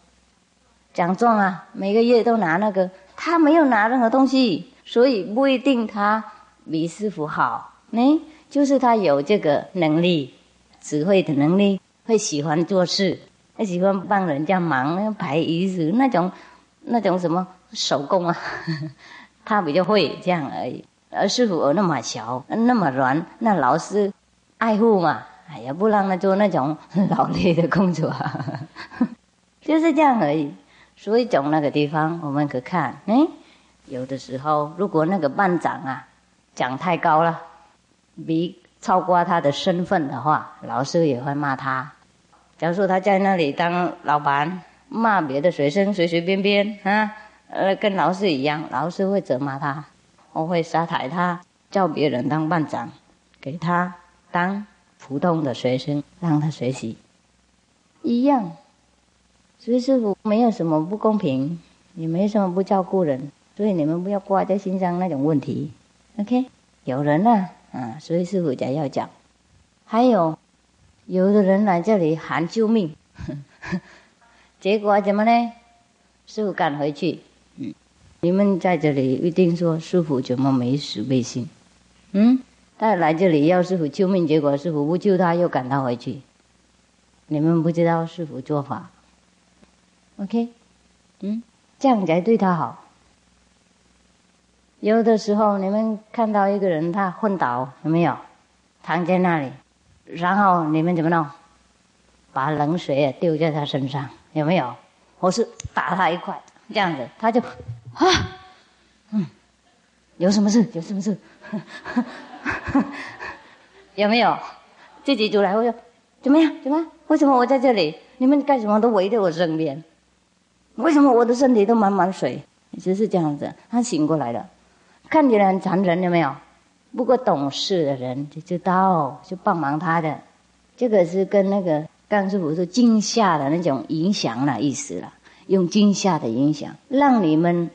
奖状啊，每个月都拿那个，他没有拿任何东西，所以不一定他比师傅好。呢，就是他有这个能力，指挥的能力，会喜欢做事，会喜欢帮人家忙，排椅子那种，那种什么。手工啊，他比较会这样而已。而师傅那么小，那么软，那老师爱护嘛，哎呀，不让他做那种 劳累的工作，就是这样而已。所以从那个地方，我们可看，哎，有的时候如果那个班长啊讲太高了，比超过他的身份的话，老师也会骂他。假如说他在那里当老板，骂别的学生随随便便啊。呃，跟老师一样，老师会责骂他，我会杀台他，叫别人当班长，给他当普通的学生，让他学习，一样。所以师傅没有什么不公平，也没什么不照顾人，所以你们不要挂在心上那种问题。OK，有人了，啊，所以师傅才要讲。还有，有的人来这里喊救命，结果怎么呢？师傅赶回去。嗯你们在这里一定说师傅怎么没慈悲心？嗯，他来这里要师傅救命，结果师傅不救他，又赶他回去。你们不知道师傅做法？OK，嗯，这样才对他好。有的时候你们看到一个人他昏倒，有没有？躺在那里，然后你们怎么弄？把冷水啊丢在他身上，有没有？或是打他一块，这样子他就。啊，嗯，有什么事？有什么事？有没有？自己出来，我说怎么样？怎么样？为什么我在这里？你们干什么都围在我身边？为什么我的身体都满满水？就是这样子。他醒过来了，看起来很残忍，有没有？不过懂事的人就知道，就帮忙他的。这个是跟那个刚师傅说惊吓的那种影响了意思了，用惊吓的影响让你们。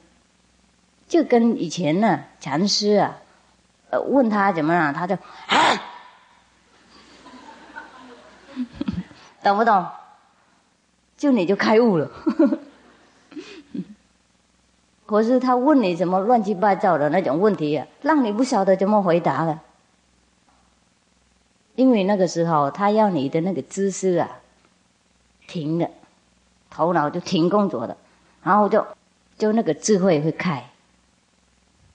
就跟以前呢，禅师啊，呃，问他怎么样，他就，啊，懂不懂？就你就开悟了。可是他问你什么乱七八糟的那种问题啊，让你不晓得怎么回答了。因为那个时候他要你的那个知识啊，停了，头脑就停工作的，然后就就那个智慧会开。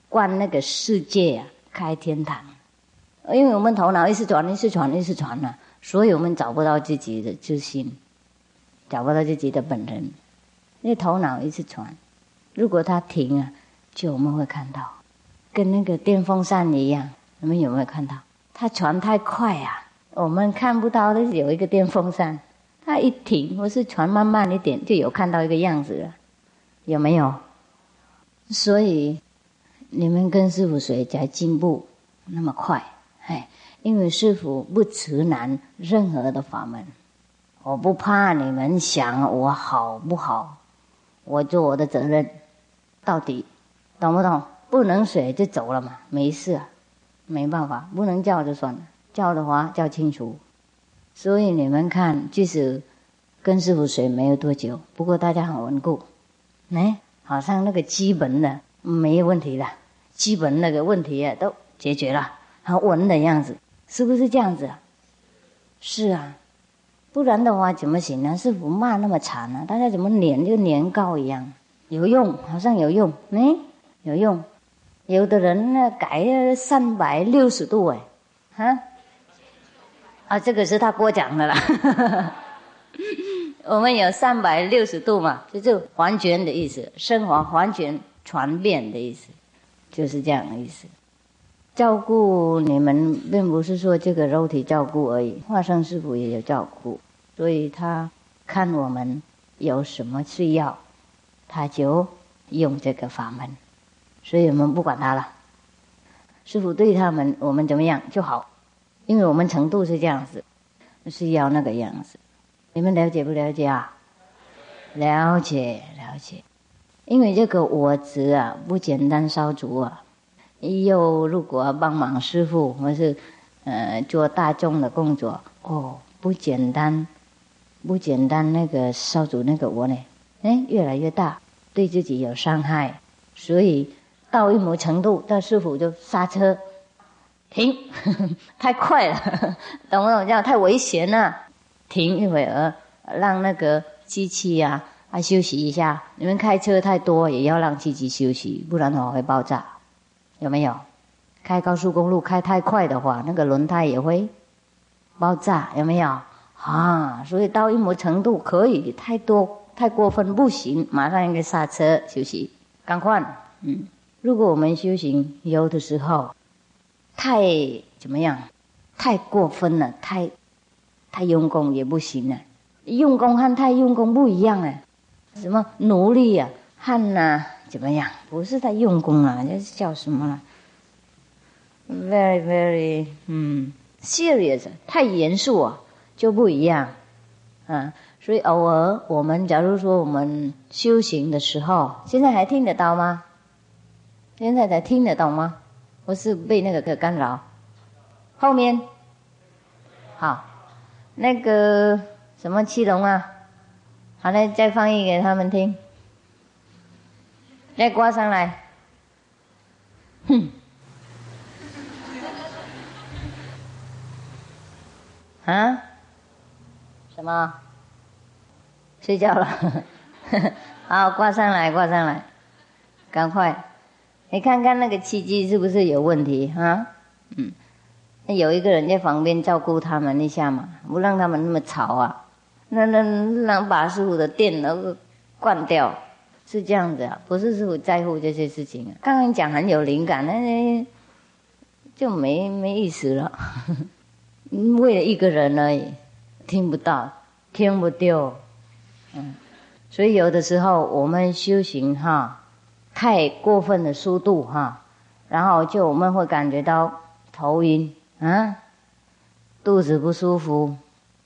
观那个世界啊，开天堂，因为我们头脑一直转，一直转，一直转呢，所以我们找不到自己的自信，找不到自己的本人，因为头脑一直转。如果它停啊，就我们会看到，跟那个电风扇一样，你们有没有看到？它传太快啊，我们看不到的有一个电风扇，它一停，或是传慢慢一点，就有看到一个样子了，有没有？所以。你们跟师傅谁才进步那么快？哎，因为师傅不辞难任何的法门，我不怕你们想我好不好，我做我的责任到底，懂不懂？不能水就走了嘛，没事，没办法，不能叫就算了，叫的话叫清楚。所以你们看，即使跟师傅学没有多久，不过大家很稳固，哎，好像那个基本的没有问题了。基本那个问题啊都解决了，很稳的样子，是不是这样子？是啊，不然的话怎么行呢？师傅骂那么惨呢、大家怎么年就年糕一样？有用，好像有用，嗯，有用。有的人呢改三百六十度哎，哈，啊，这个是他过奖的啦。我们有三百六十度嘛，就就完全的意思，生活完全传遍的意思，就是这样的意思。照顾你们，并不是说这个肉体照顾而已，化生师傅也有照顾，所以他看我们有什么需要，他就用这个法门。所以我们不管他了，师傅对他们我们怎么样就好，因为我们程度是这样子，是要那个样子。你们了解不了解啊？了解了解，因为这个我执啊不简单烧烛啊，又如果帮忙师傅或是呃做大众的工作哦不简单，不简单那个烧烛那个我呢，哎越来越大，对自己有伤害，所以。到一某程度，到师傅就刹车，停呵呵，太快了，懂不懂？这样太危险了，停一会儿，让那个机器呀啊休息一下。你们开车太多，也要让机器休息，不然的话会爆炸，有没有？开高速公路开太快的话，那个轮胎也会爆炸，有没有？啊，所以到一某程度可以，太多太过分不行，马上应该刹车休息，赶快，嗯。如果我们修行有的时候太怎么样，太过分了，太太用功也不行了。用功和太用功不一样啊。什么努力啊，和呐怎么样？不是太用功啊，这是叫什么了？Very very 嗯，serious，太严肃啊，就不一样啊。所以偶尔我们假如说我们修行的时候，现在还听得到吗？现在才听得懂吗？我是被那个给干扰。后面，好，那个什么七龙啊，好嘞，再翻译给他们听。再挂上来，哼，啊？什么？睡觉了？好，挂上来，挂上来，赶快。你看看那个契机是不是有问题啊？嗯，那有一个人在旁边照顾他们一下嘛，不让他们那么吵啊。那那让把师傅的电都关掉，是这样子啊？不是师傅在乎这些事情啊。刚刚讲很有灵感，那就没没意思了。为了一个人而已，听不到，听不丢。嗯，所以有的时候我们修行哈。太过分的速度哈，然后就我们会感觉到头晕啊，肚子不舒服，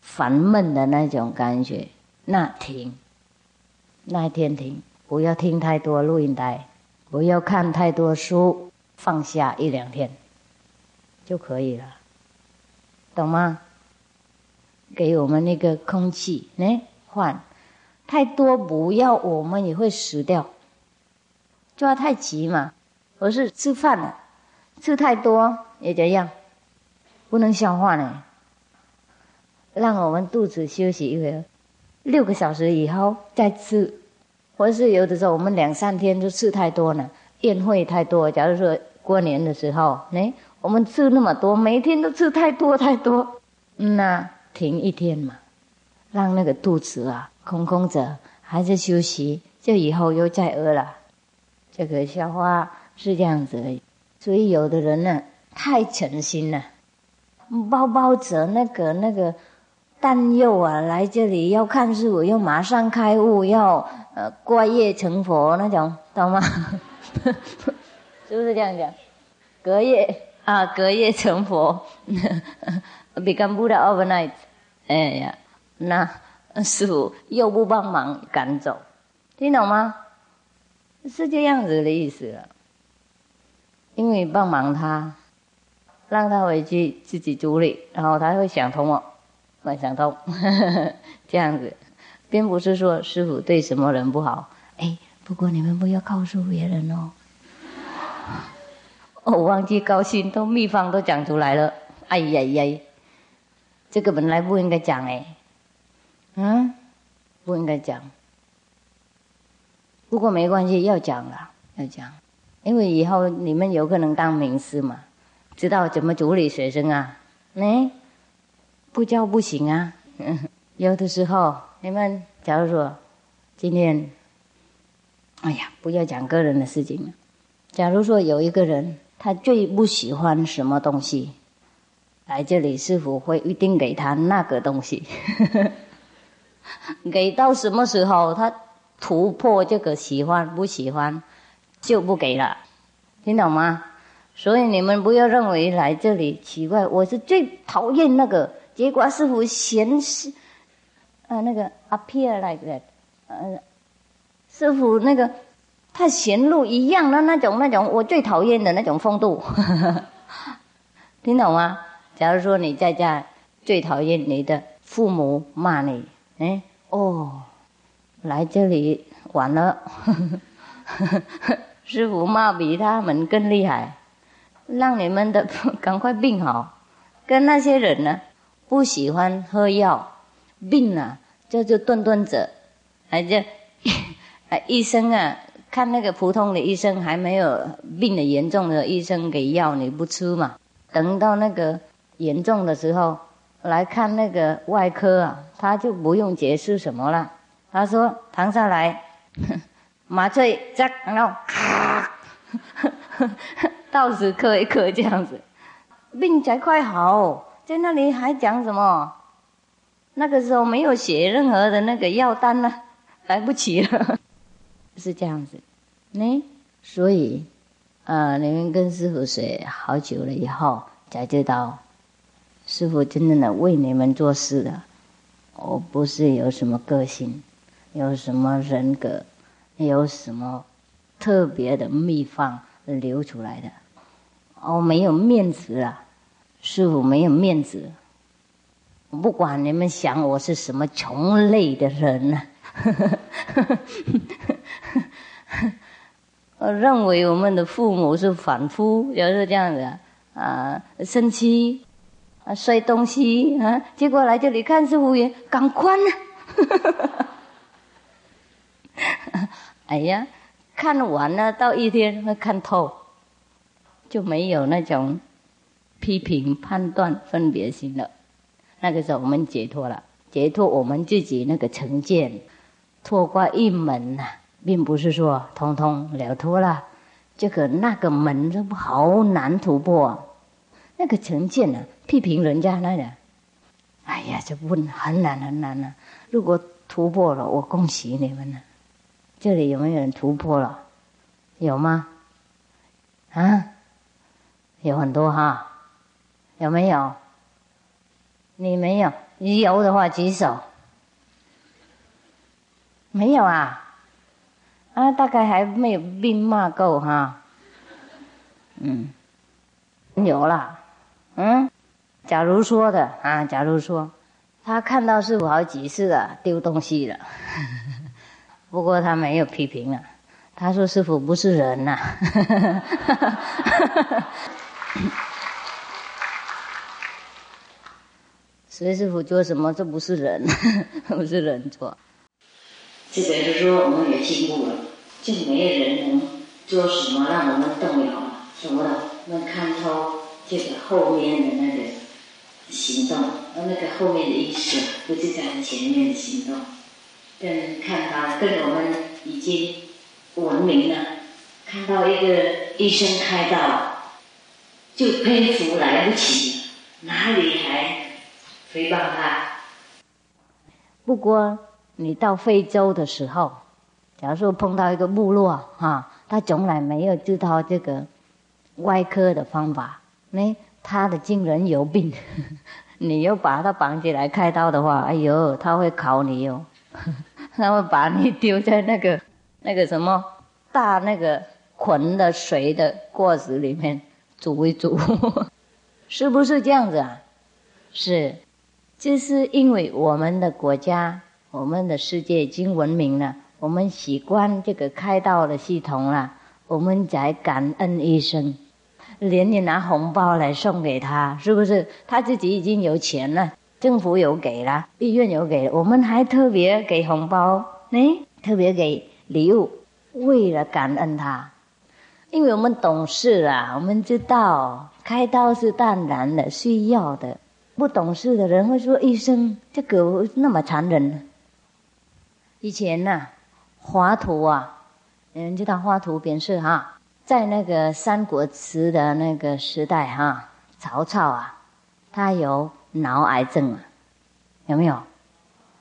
烦闷的那种感觉。那停，那一天停，不要听太多录音带，不要看太多书，放下一两天就可以了，懂吗？给我们那个空气，呢换，太多不要，我们也会死掉。抓太急嘛，我是吃饭了，吃太多也这样，不能消化呢。让我们肚子休息一会儿，六个小时以后再吃，或是有的时候我们两三天就吃太多了，宴会太多。假如说过年的时候，哎，我们吃那么多，每天都吃太多太多，那停一天嘛，让那个肚子啊空空着，还是休息，就以后又再饿了。这个消化是这样子，所以有的人呢太诚心了，包包着那个那个担忧啊，来这里要看师傅，要马上开悟，要呃过夜成佛那种，懂吗？是不是这样讲？隔夜啊，隔夜成佛，become Buddha overnight。哎呀，那师傅又不帮忙赶走，听懂吗？是这样子的意思了，因为帮忙他，让他回去自己处理，然后他会想通哦，会想通，这样子，并不是说师傅对什么人不好。哎，不过你们不要告诉别人哦。我忘记高兴，都秘方都讲出来了。哎呀呀，这个本来不应该讲哎，嗯，不应该讲。不过没关系，要讲了，要讲，因为以后你们有可能当名师嘛，知道怎么处理学生啊？哎，不教不行啊。有的时候，你们假如说今天，哎呀，不要讲个人的事情了。假如说有一个人，他最不喜欢什么东西。来这里，师傅会一定给他那个东西，给到什么时候他突破这个喜欢不喜欢，就不给了，听懂吗？所以你们不要认为来这里奇怪，我是最讨厌那个。结果师傅嫌是，呃，那个 appear like that，呃，师傅那个他贤路一样的那种那种，我最讨厌的那种风度，听懂吗？假如说你在家最讨厌你的父母骂你，哎哦，来这里晚了，呵呵呵师傅骂比他们更厉害，让你们的 赶快病好。跟那些人呢，不喜欢喝药，病了就就顿顿着，还就 医生啊，看那个普通的医生还没有病的严重的医生给药你不吃嘛，等到那个。严重的时候来看那个外科啊，他就不用解释什么了。他说躺下来，麻醉扎，然后咔，到时磕一磕这样子，病才快好。在那里还讲什么？那个时候没有写任何的那个药单呢，来不及了，是这样子。呢，所以呃，你们跟师傅学好久了以后，才知道。师傅真正的为你们做事的，我不是有什么个性，有什么人格，有什么特别的秘方流出来的，我没有面子啊，师傅没有面子。不管你们想我是什么穷类的人呢，我认为我们的父母是反复，也是这样子啊，生气。啊，摔东西啊！结果来这里看师傅也赶快呢。哎呀，看完了到一天会看透，就没有那种批评、判断、分别心了。那个时候我们解脱了，解脱我们自己那个成见，脱过一门呐，并不是说通通了脱了，这个那个门都好难突破。那个成见呢？批评人家那点，哎呀，这不很难很难呢。如果突破了，我恭喜你们了。这里有没有人突破了？有吗？啊？有很多哈？有没有？你没有？你有的话举手。没有啊？啊，大概还没有被骂够哈。嗯，有了。嗯，假如说的啊，假如说他看到师傅好几次了，丢东西了，不过他没有批评了，他说师傅不是人呐，所以师傅做什么这不是人，不是人做。这个就说我们也进步了，就没人能做什么让我们动摇什么的，能看透。这个后面的那个行动，而那个后面的意识不是在前面的行动。跟看到跟我们已经文明了，看到一个医生开刀，就佩服来不及，哪里还诽谤他？不过你到非洲的时候，假如说碰到一个部落哈，他从来没有知道这个外科的方法。那他的亲人有病，你又把他绑起来开刀的话，哎呦，他会考你哟，他会把你丢在那个那个什么大那个捆的水的锅子里面煮一煮，是不是这样子啊？是，就是因为我们的国家、我们的世界已经文明了，我们习惯这个开刀的系统了，我们在感恩医生。连你拿红包来送给他，是不是？他自己已经有钱了，政府有给啦，医院有给，我们还特别给红包，呢，特别给礼物，为了感恩他，因为我们懂事啊，我们知道开刀是当然的，需要的。不懂事的人会说：“医生，这狗那么残忍。”以前呢，华佗啊，你们知道华佗便是哈，在那个三国时的那个时代哈，曹操啊，他有脑癌症啊，有没有？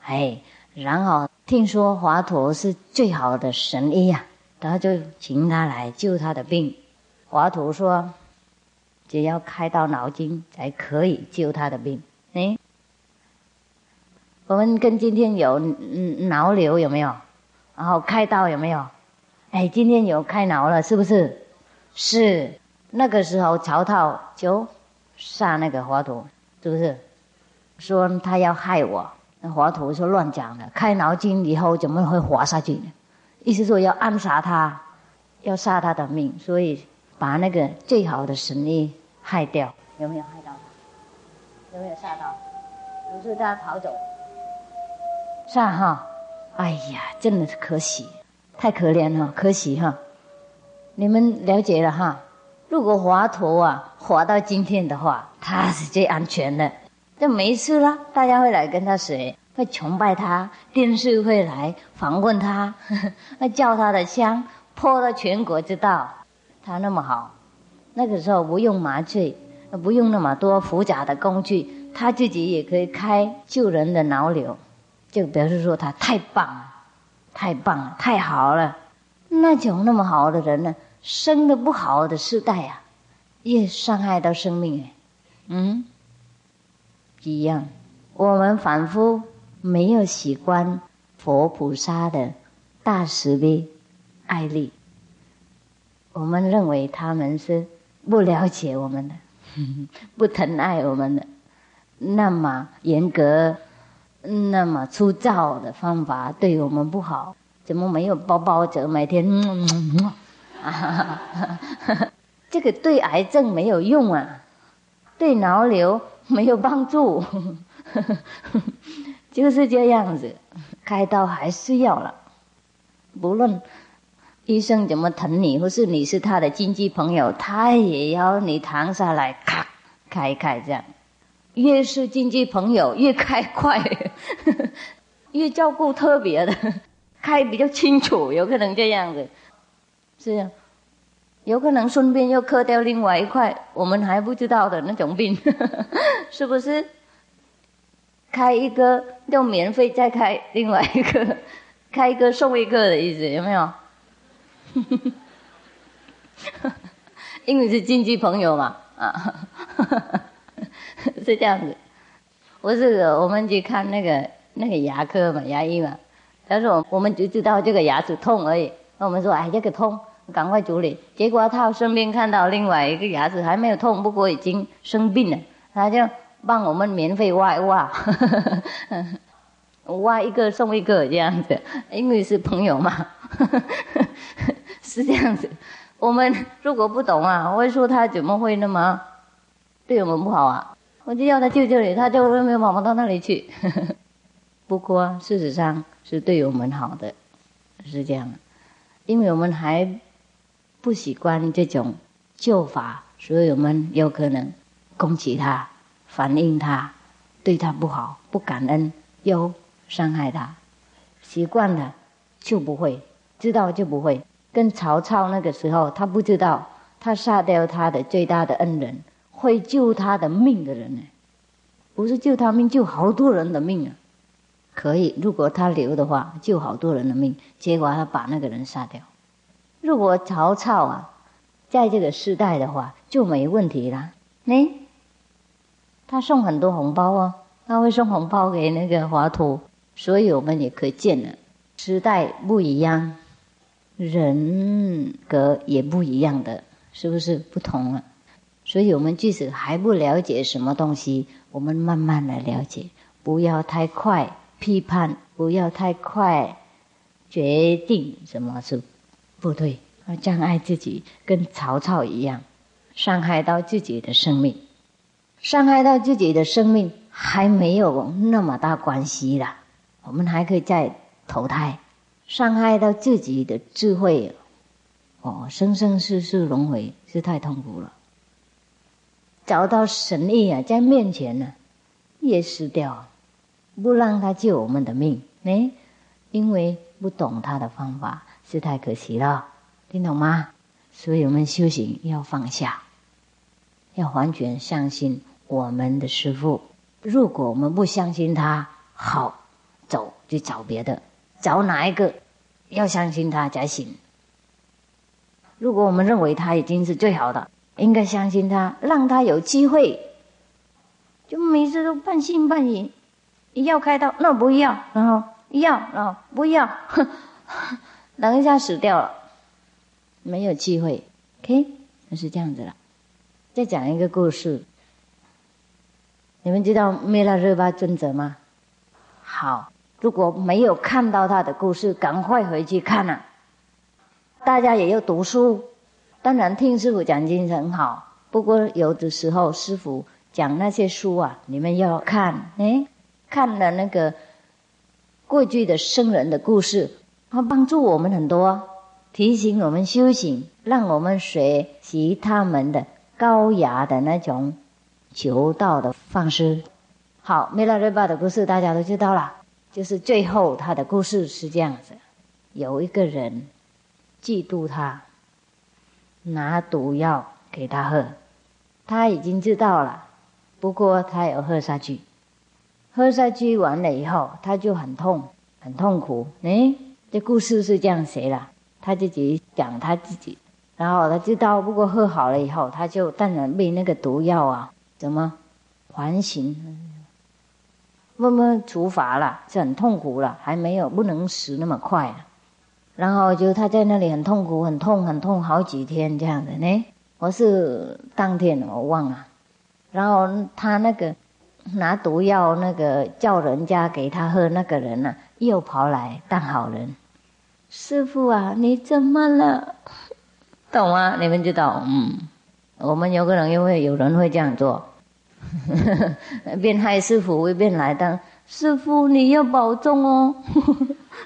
哎，然后听说华佗是最好的神医呀，他就请他来救他的病。华佗说。只要开到脑筋才可以救他的病。哎，我们跟今天有脑瘤有没有？然后开刀有没有？哎，今天有开脑了，是不是？是。那个时候曹操就杀那个华佗，是不是？说他要害我。那华佗说乱讲的，开脑筋以后怎么会活下去呢？意思说要暗杀他，要杀他的命，所以。把那个最好的神医害掉，有没有害到？他？有没有吓到？不是他逃走，是哈！哎呀，真的是可惜，太可怜了，可惜哈！你们了解了哈？如果华佗啊活到今天的话，他是最安全的，就没事了。大家会来跟他学，会崇拜他，电视会来访问他，呵 呵会叫他的香，破了全国知道。他那么好，那个时候不用麻醉，不用那么多复杂的工具，他自己也可以开救人的脑瘤，就表示说他太棒了，太棒了，太好了。那种那么好的人呢，生的不好的时代啊，越伤害到生命，嗯，一样。我们反复没有习惯佛菩萨的大慈悲爱力。我们认为他们是不了解我们的，不疼爱我们的，那么严格、那么粗糙的方法对我们不好。怎么没有包包着每天？啊 这个对癌症没有用啊，对脑瘤没有帮助，就是这样子。开刀还是要了，不论。医生怎么疼你，或是你是他的经济朋友，他也要你躺下来，咔开开这样。越是经济朋友，越开快，越照顾特别的，开比较清楚，有可能这样子，是啊，有可能顺便又磕掉另外一块我们还不知道的那种病，是不是？开一个就免费再开另外一个，开一个送一个的意思，有没有？因为是经济朋友嘛，啊，是这样子。不是，我们去看那个那个牙科嘛，牙医嘛。他说我们就知道这个牙齿痛而已。那我们说，哎，这个痛，赶快处理。结果他身边看到另外一个牙齿还没有痛，不过已经生病了，他就帮我们免费挖一挖，挖一个送一个这样子，因为是朋友嘛。是这样子，我们如果不懂啊，我会说他怎么会那么对我们不好啊？我就要他救救你，他就没有跑到那里去。不过事实上是对我们好的，是这样，因为我们还不习惯这种救法，所以我们有可能攻击他、反映他，对他不好、不感恩，又伤害他。习惯了就不会，知道就不会。跟曹操那个时候，他不知道他杀掉他的最大的恩人，会救他的命的人呢，不是救他命，救好多人的命啊！可以，如果他留的话，救好多人的命。结果他把那个人杀掉。如果曹操啊，在这个时代的话，就没问题了。呢，他送很多红包哦，他会送红包给那个华佗，所以我们也可见了，时代不一样。人格也不一样的，是不是不同了？所以我们即使还不了解什么东西，我们慢慢来了解，不要太快批判，不要太快决定什么是不对，要障碍自己，跟曹操一样，伤害到自己的生命，伤害到自己的生命，还没有那么大关系啦，我们还可以再投胎，伤害到自己的智慧，哦，生生世世轮回是太痛苦了。找到神意啊，在面前呢，也失掉，不让他救我们的命，哎，因为不懂他的方法，是太可惜了，听懂吗？所以我们修行要放下，要完全相信我们的师父。如果我们不相信他，好，走去找别的，找哪一个？要相信他才行。如果我们认为他已经是最好的，应该相信他，让他有机会。就每次都半信半疑，要开刀那不要，然后要，然后不要，哼等一下死掉了。没有机会，OK，就是这样子了。再讲一个故事，你们知道弥勒热巴尊者吗？好，如果没有看到他的故事，赶快回去看啊！大家也要读书，当然听师傅讲经很好。不过有的时候师傅讲那些书啊，你们要看，哎，看了那个过去的圣人的故事，他帮助我们很多。提醒我们修行，让我们学习他们的高雅的那种求道的方式。好，弥勒日巴的故事大家都知道了，就是最后他的故事是这样子：有一个人嫉妒他，拿毒药给他喝，他已经知道了，不过他有喝下去，喝下去完了以后，他就很痛，很痛苦。哎，这故事是这样写了。他自己讲他自己，然后他知道，不过喝好了以后，他就当然被那个毒药啊，怎么还刑，慢慢处罚了，是很痛苦了，还没有不能死那么快。然后就他在那里很痛苦，很痛，很痛，好几天这样的呢。我是当天我忘了，然后他那个拿毒药那个叫人家给他喝那个人呢，又跑来当好人。师傅啊，你怎么了？懂吗？你们知道？嗯，我们有可能因为有人会这样做，变害师傅，会变来当师傅，你要保重哦，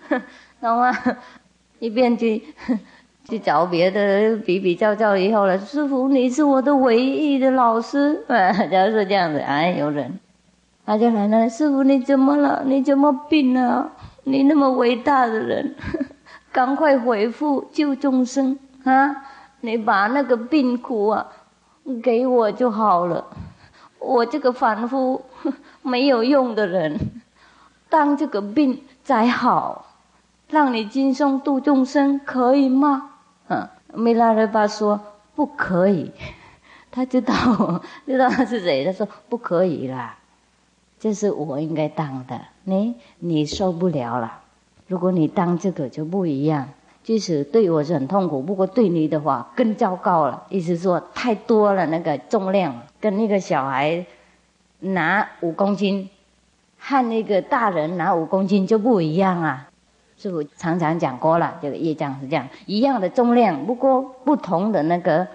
懂吗？一边去 去找别的比比较较以后了，师傅你是我的唯一的老师啊，假如说这样子，哎，有人，他就来了，师傅你怎么了？你怎么病了？你那么伟大的人。赶快回复救众生啊！你把那个病苦啊给我就好了。我这个凡夫没有用的人，当这个病再好，让你今生度众生可以吗？嗯，弥拉热巴说不可以。他知道知道他是谁，他说不可以啦，这是我应该当的。你你受不了了。如果你当这个就不一样，即使对我是很痛苦，不过对你的话更糟糕了。意思说太多了，那个重量跟那个小孩拿五公斤，和那个大人拿五公斤就不一样啊。师傅常常讲过了，这个业障是这样，一样的重量，不过不同的那个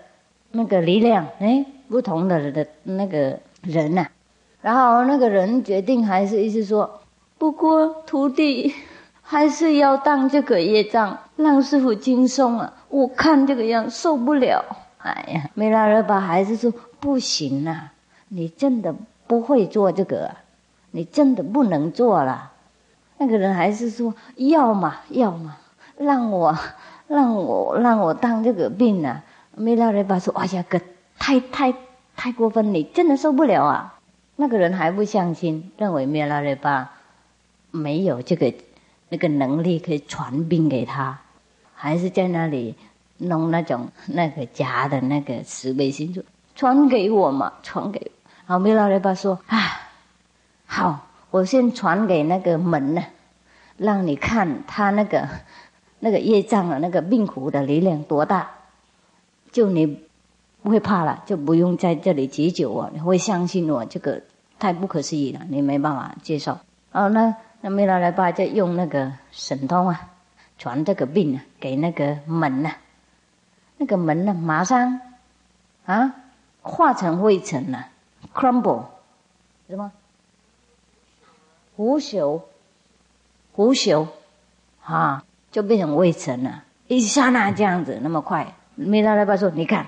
那个力量，哎，不同的的那个人呐。然后那个人决定还是意思说，不过徒弟。还是要当这个业障，让师傅轻松啊！我看这个样受不了。哎呀，梅拉热巴还是说不行啊！你真的不会做这个，你真的不能做了。那个人还是说要嘛要嘛，让我让我让我当这个病啊！梅拉热巴说：“哎呀，哥，太太太过分，你真的受不了啊！”那个人还不相信，认为梅拉热巴没有这个。那个能力可以传病给他，还是在那里弄那种那个假的那个慈悲心，就传给我嘛，传给。然后弥勒雷巴说：“啊，好，我先传给那个门呢，让你看他那个那个业障的那个病苦的力量多大，就你不会怕了，就不用在这里急救我，你会相信我，这个太不可思议了，你没办法接受。哦，那。”那弥勒来巴就用那个神通啊，传这个病啊给那个门呐，那个门呢马上啊化成灰尘了，crumble，什么腐朽，腐朽，啊，就变成微尘了。一刹那这样子，那么快。弥勒来巴说：“你看，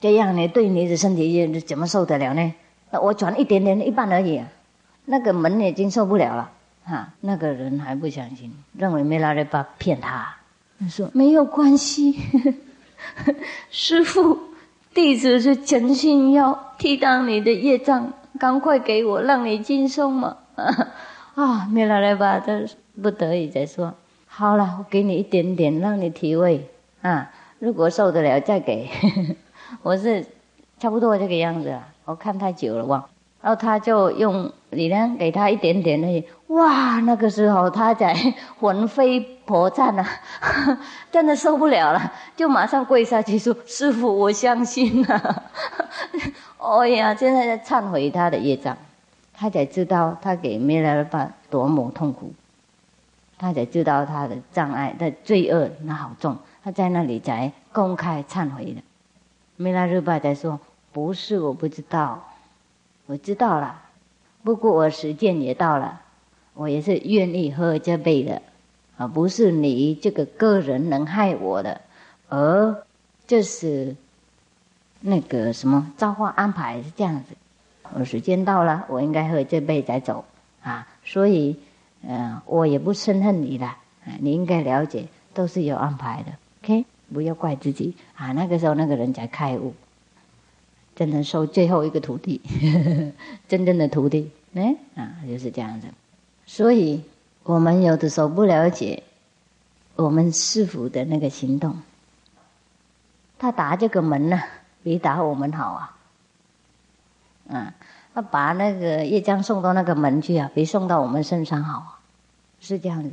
这样呢，对你的身体怎么受得了呢？那我转一点点，一半而已，那个门已经受不了了。哈，那个人还不相信，认为弥勒来巴骗他。他说没有关系，师傅，弟子是诚心要替当你的业障，赶快给我，让你轻松嘛。啊，弥勒来吧这不得已才说。”好了，我给你一点点，让你体味啊。如果受得了，再给。我是差不多这个样子了。我看太久了，哇。然后他就用你呢，给他一点点而已。哇，那个时候他在魂飞魄散呐，真的受不了了，就马上跪下去说：“师傅，我相信了。”哎呀，现在在忏悔他的业障，他才知道他给弥勒巴多么痛苦。他才知道他的障碍、的罪恶那好重，他在那里才公开忏悔的。弥勒日巴才说：“不是我不知道，我知道了，不过我时间也到了，我也是愿意喝这杯的，啊，不是你这个个人能害我的，而这是那个什么造化安排是这样子，我时间到了，我应该喝这杯再走啊，所以。”嗯，我也不深恨你的，你应该了解，都是有安排的。OK，不要怪自己啊。那个时候那个人才开悟，真的收最后一个徒弟，真正的徒弟，哎啊，就是这样子。所以我们有的时候不了解我们师傅的那个行动，他打这个门呢，比打我们好啊。嗯。他把那个叶江送到那个门去啊，比送到我们身上好啊，是这样子。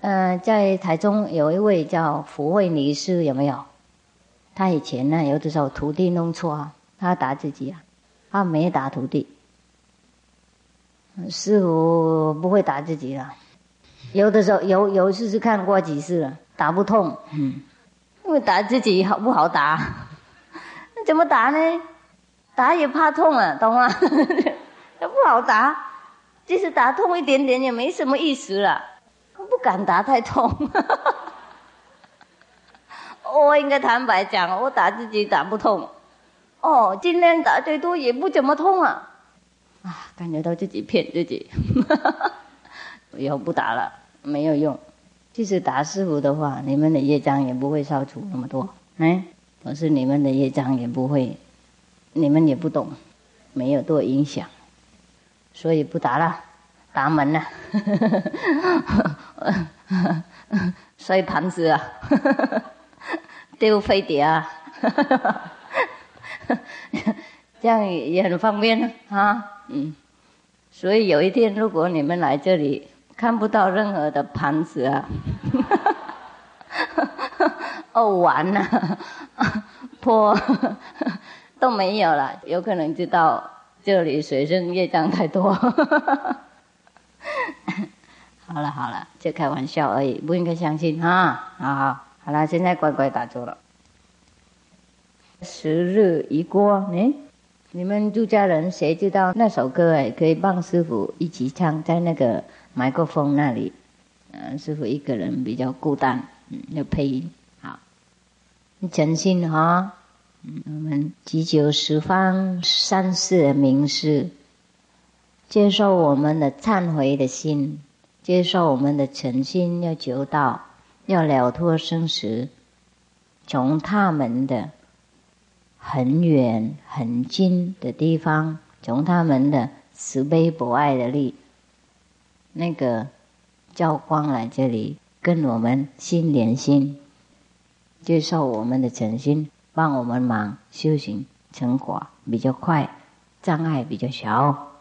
嗯，在台中有一位叫福慧女士，有没有？他以前呢，有的时候徒弟弄错啊，他打自己啊，他没打徒弟。师傅不会打自己了，有的时候有有一次是看过几次了，打不痛，嗯，因为打自己好不好打？怎么打呢？打也怕痛啊，懂吗？那不好打，即使打痛一点点也没什么意思了，不敢打太痛。我应该坦白讲，我打自己打不痛。哦，尽量打最多也不怎么痛啊，啊，感觉到自己骗自己。以后不打了，没有用。即使打师傅的话，你们的业障也不会消除那么多。哎，可是你们的业障也不会。你们也不懂，没有多影响，所以不打了，打门了，摔盘子啊，丢飞碟啊，这样也很方便啊，嗯，所以有一天如果你们来这里看不到任何的盘子啊，哦完了，破。都没有了，有可能知道这里水生业障太多。好了好了，就开玩笑而已，不应该相信哈。好好，好了，现在乖乖打坐了。时日一过，哎，你们住家人谁知道那首歌？哎，可以帮师傅一起唱，在那个麦克风那里。嗯，师傅一个人比较孤单，嗯，要配音。诚心哈。我们祈求十方三世名师接受我们的忏悔的心，接受我们的诚心，要求道，要了脱生死，从他们的很远很近的地方，从他们的慈悲博爱的力，那个教光来这里跟我们心连心，接受我们的诚心。帮我们忙修行成果比较快，障碍比较小。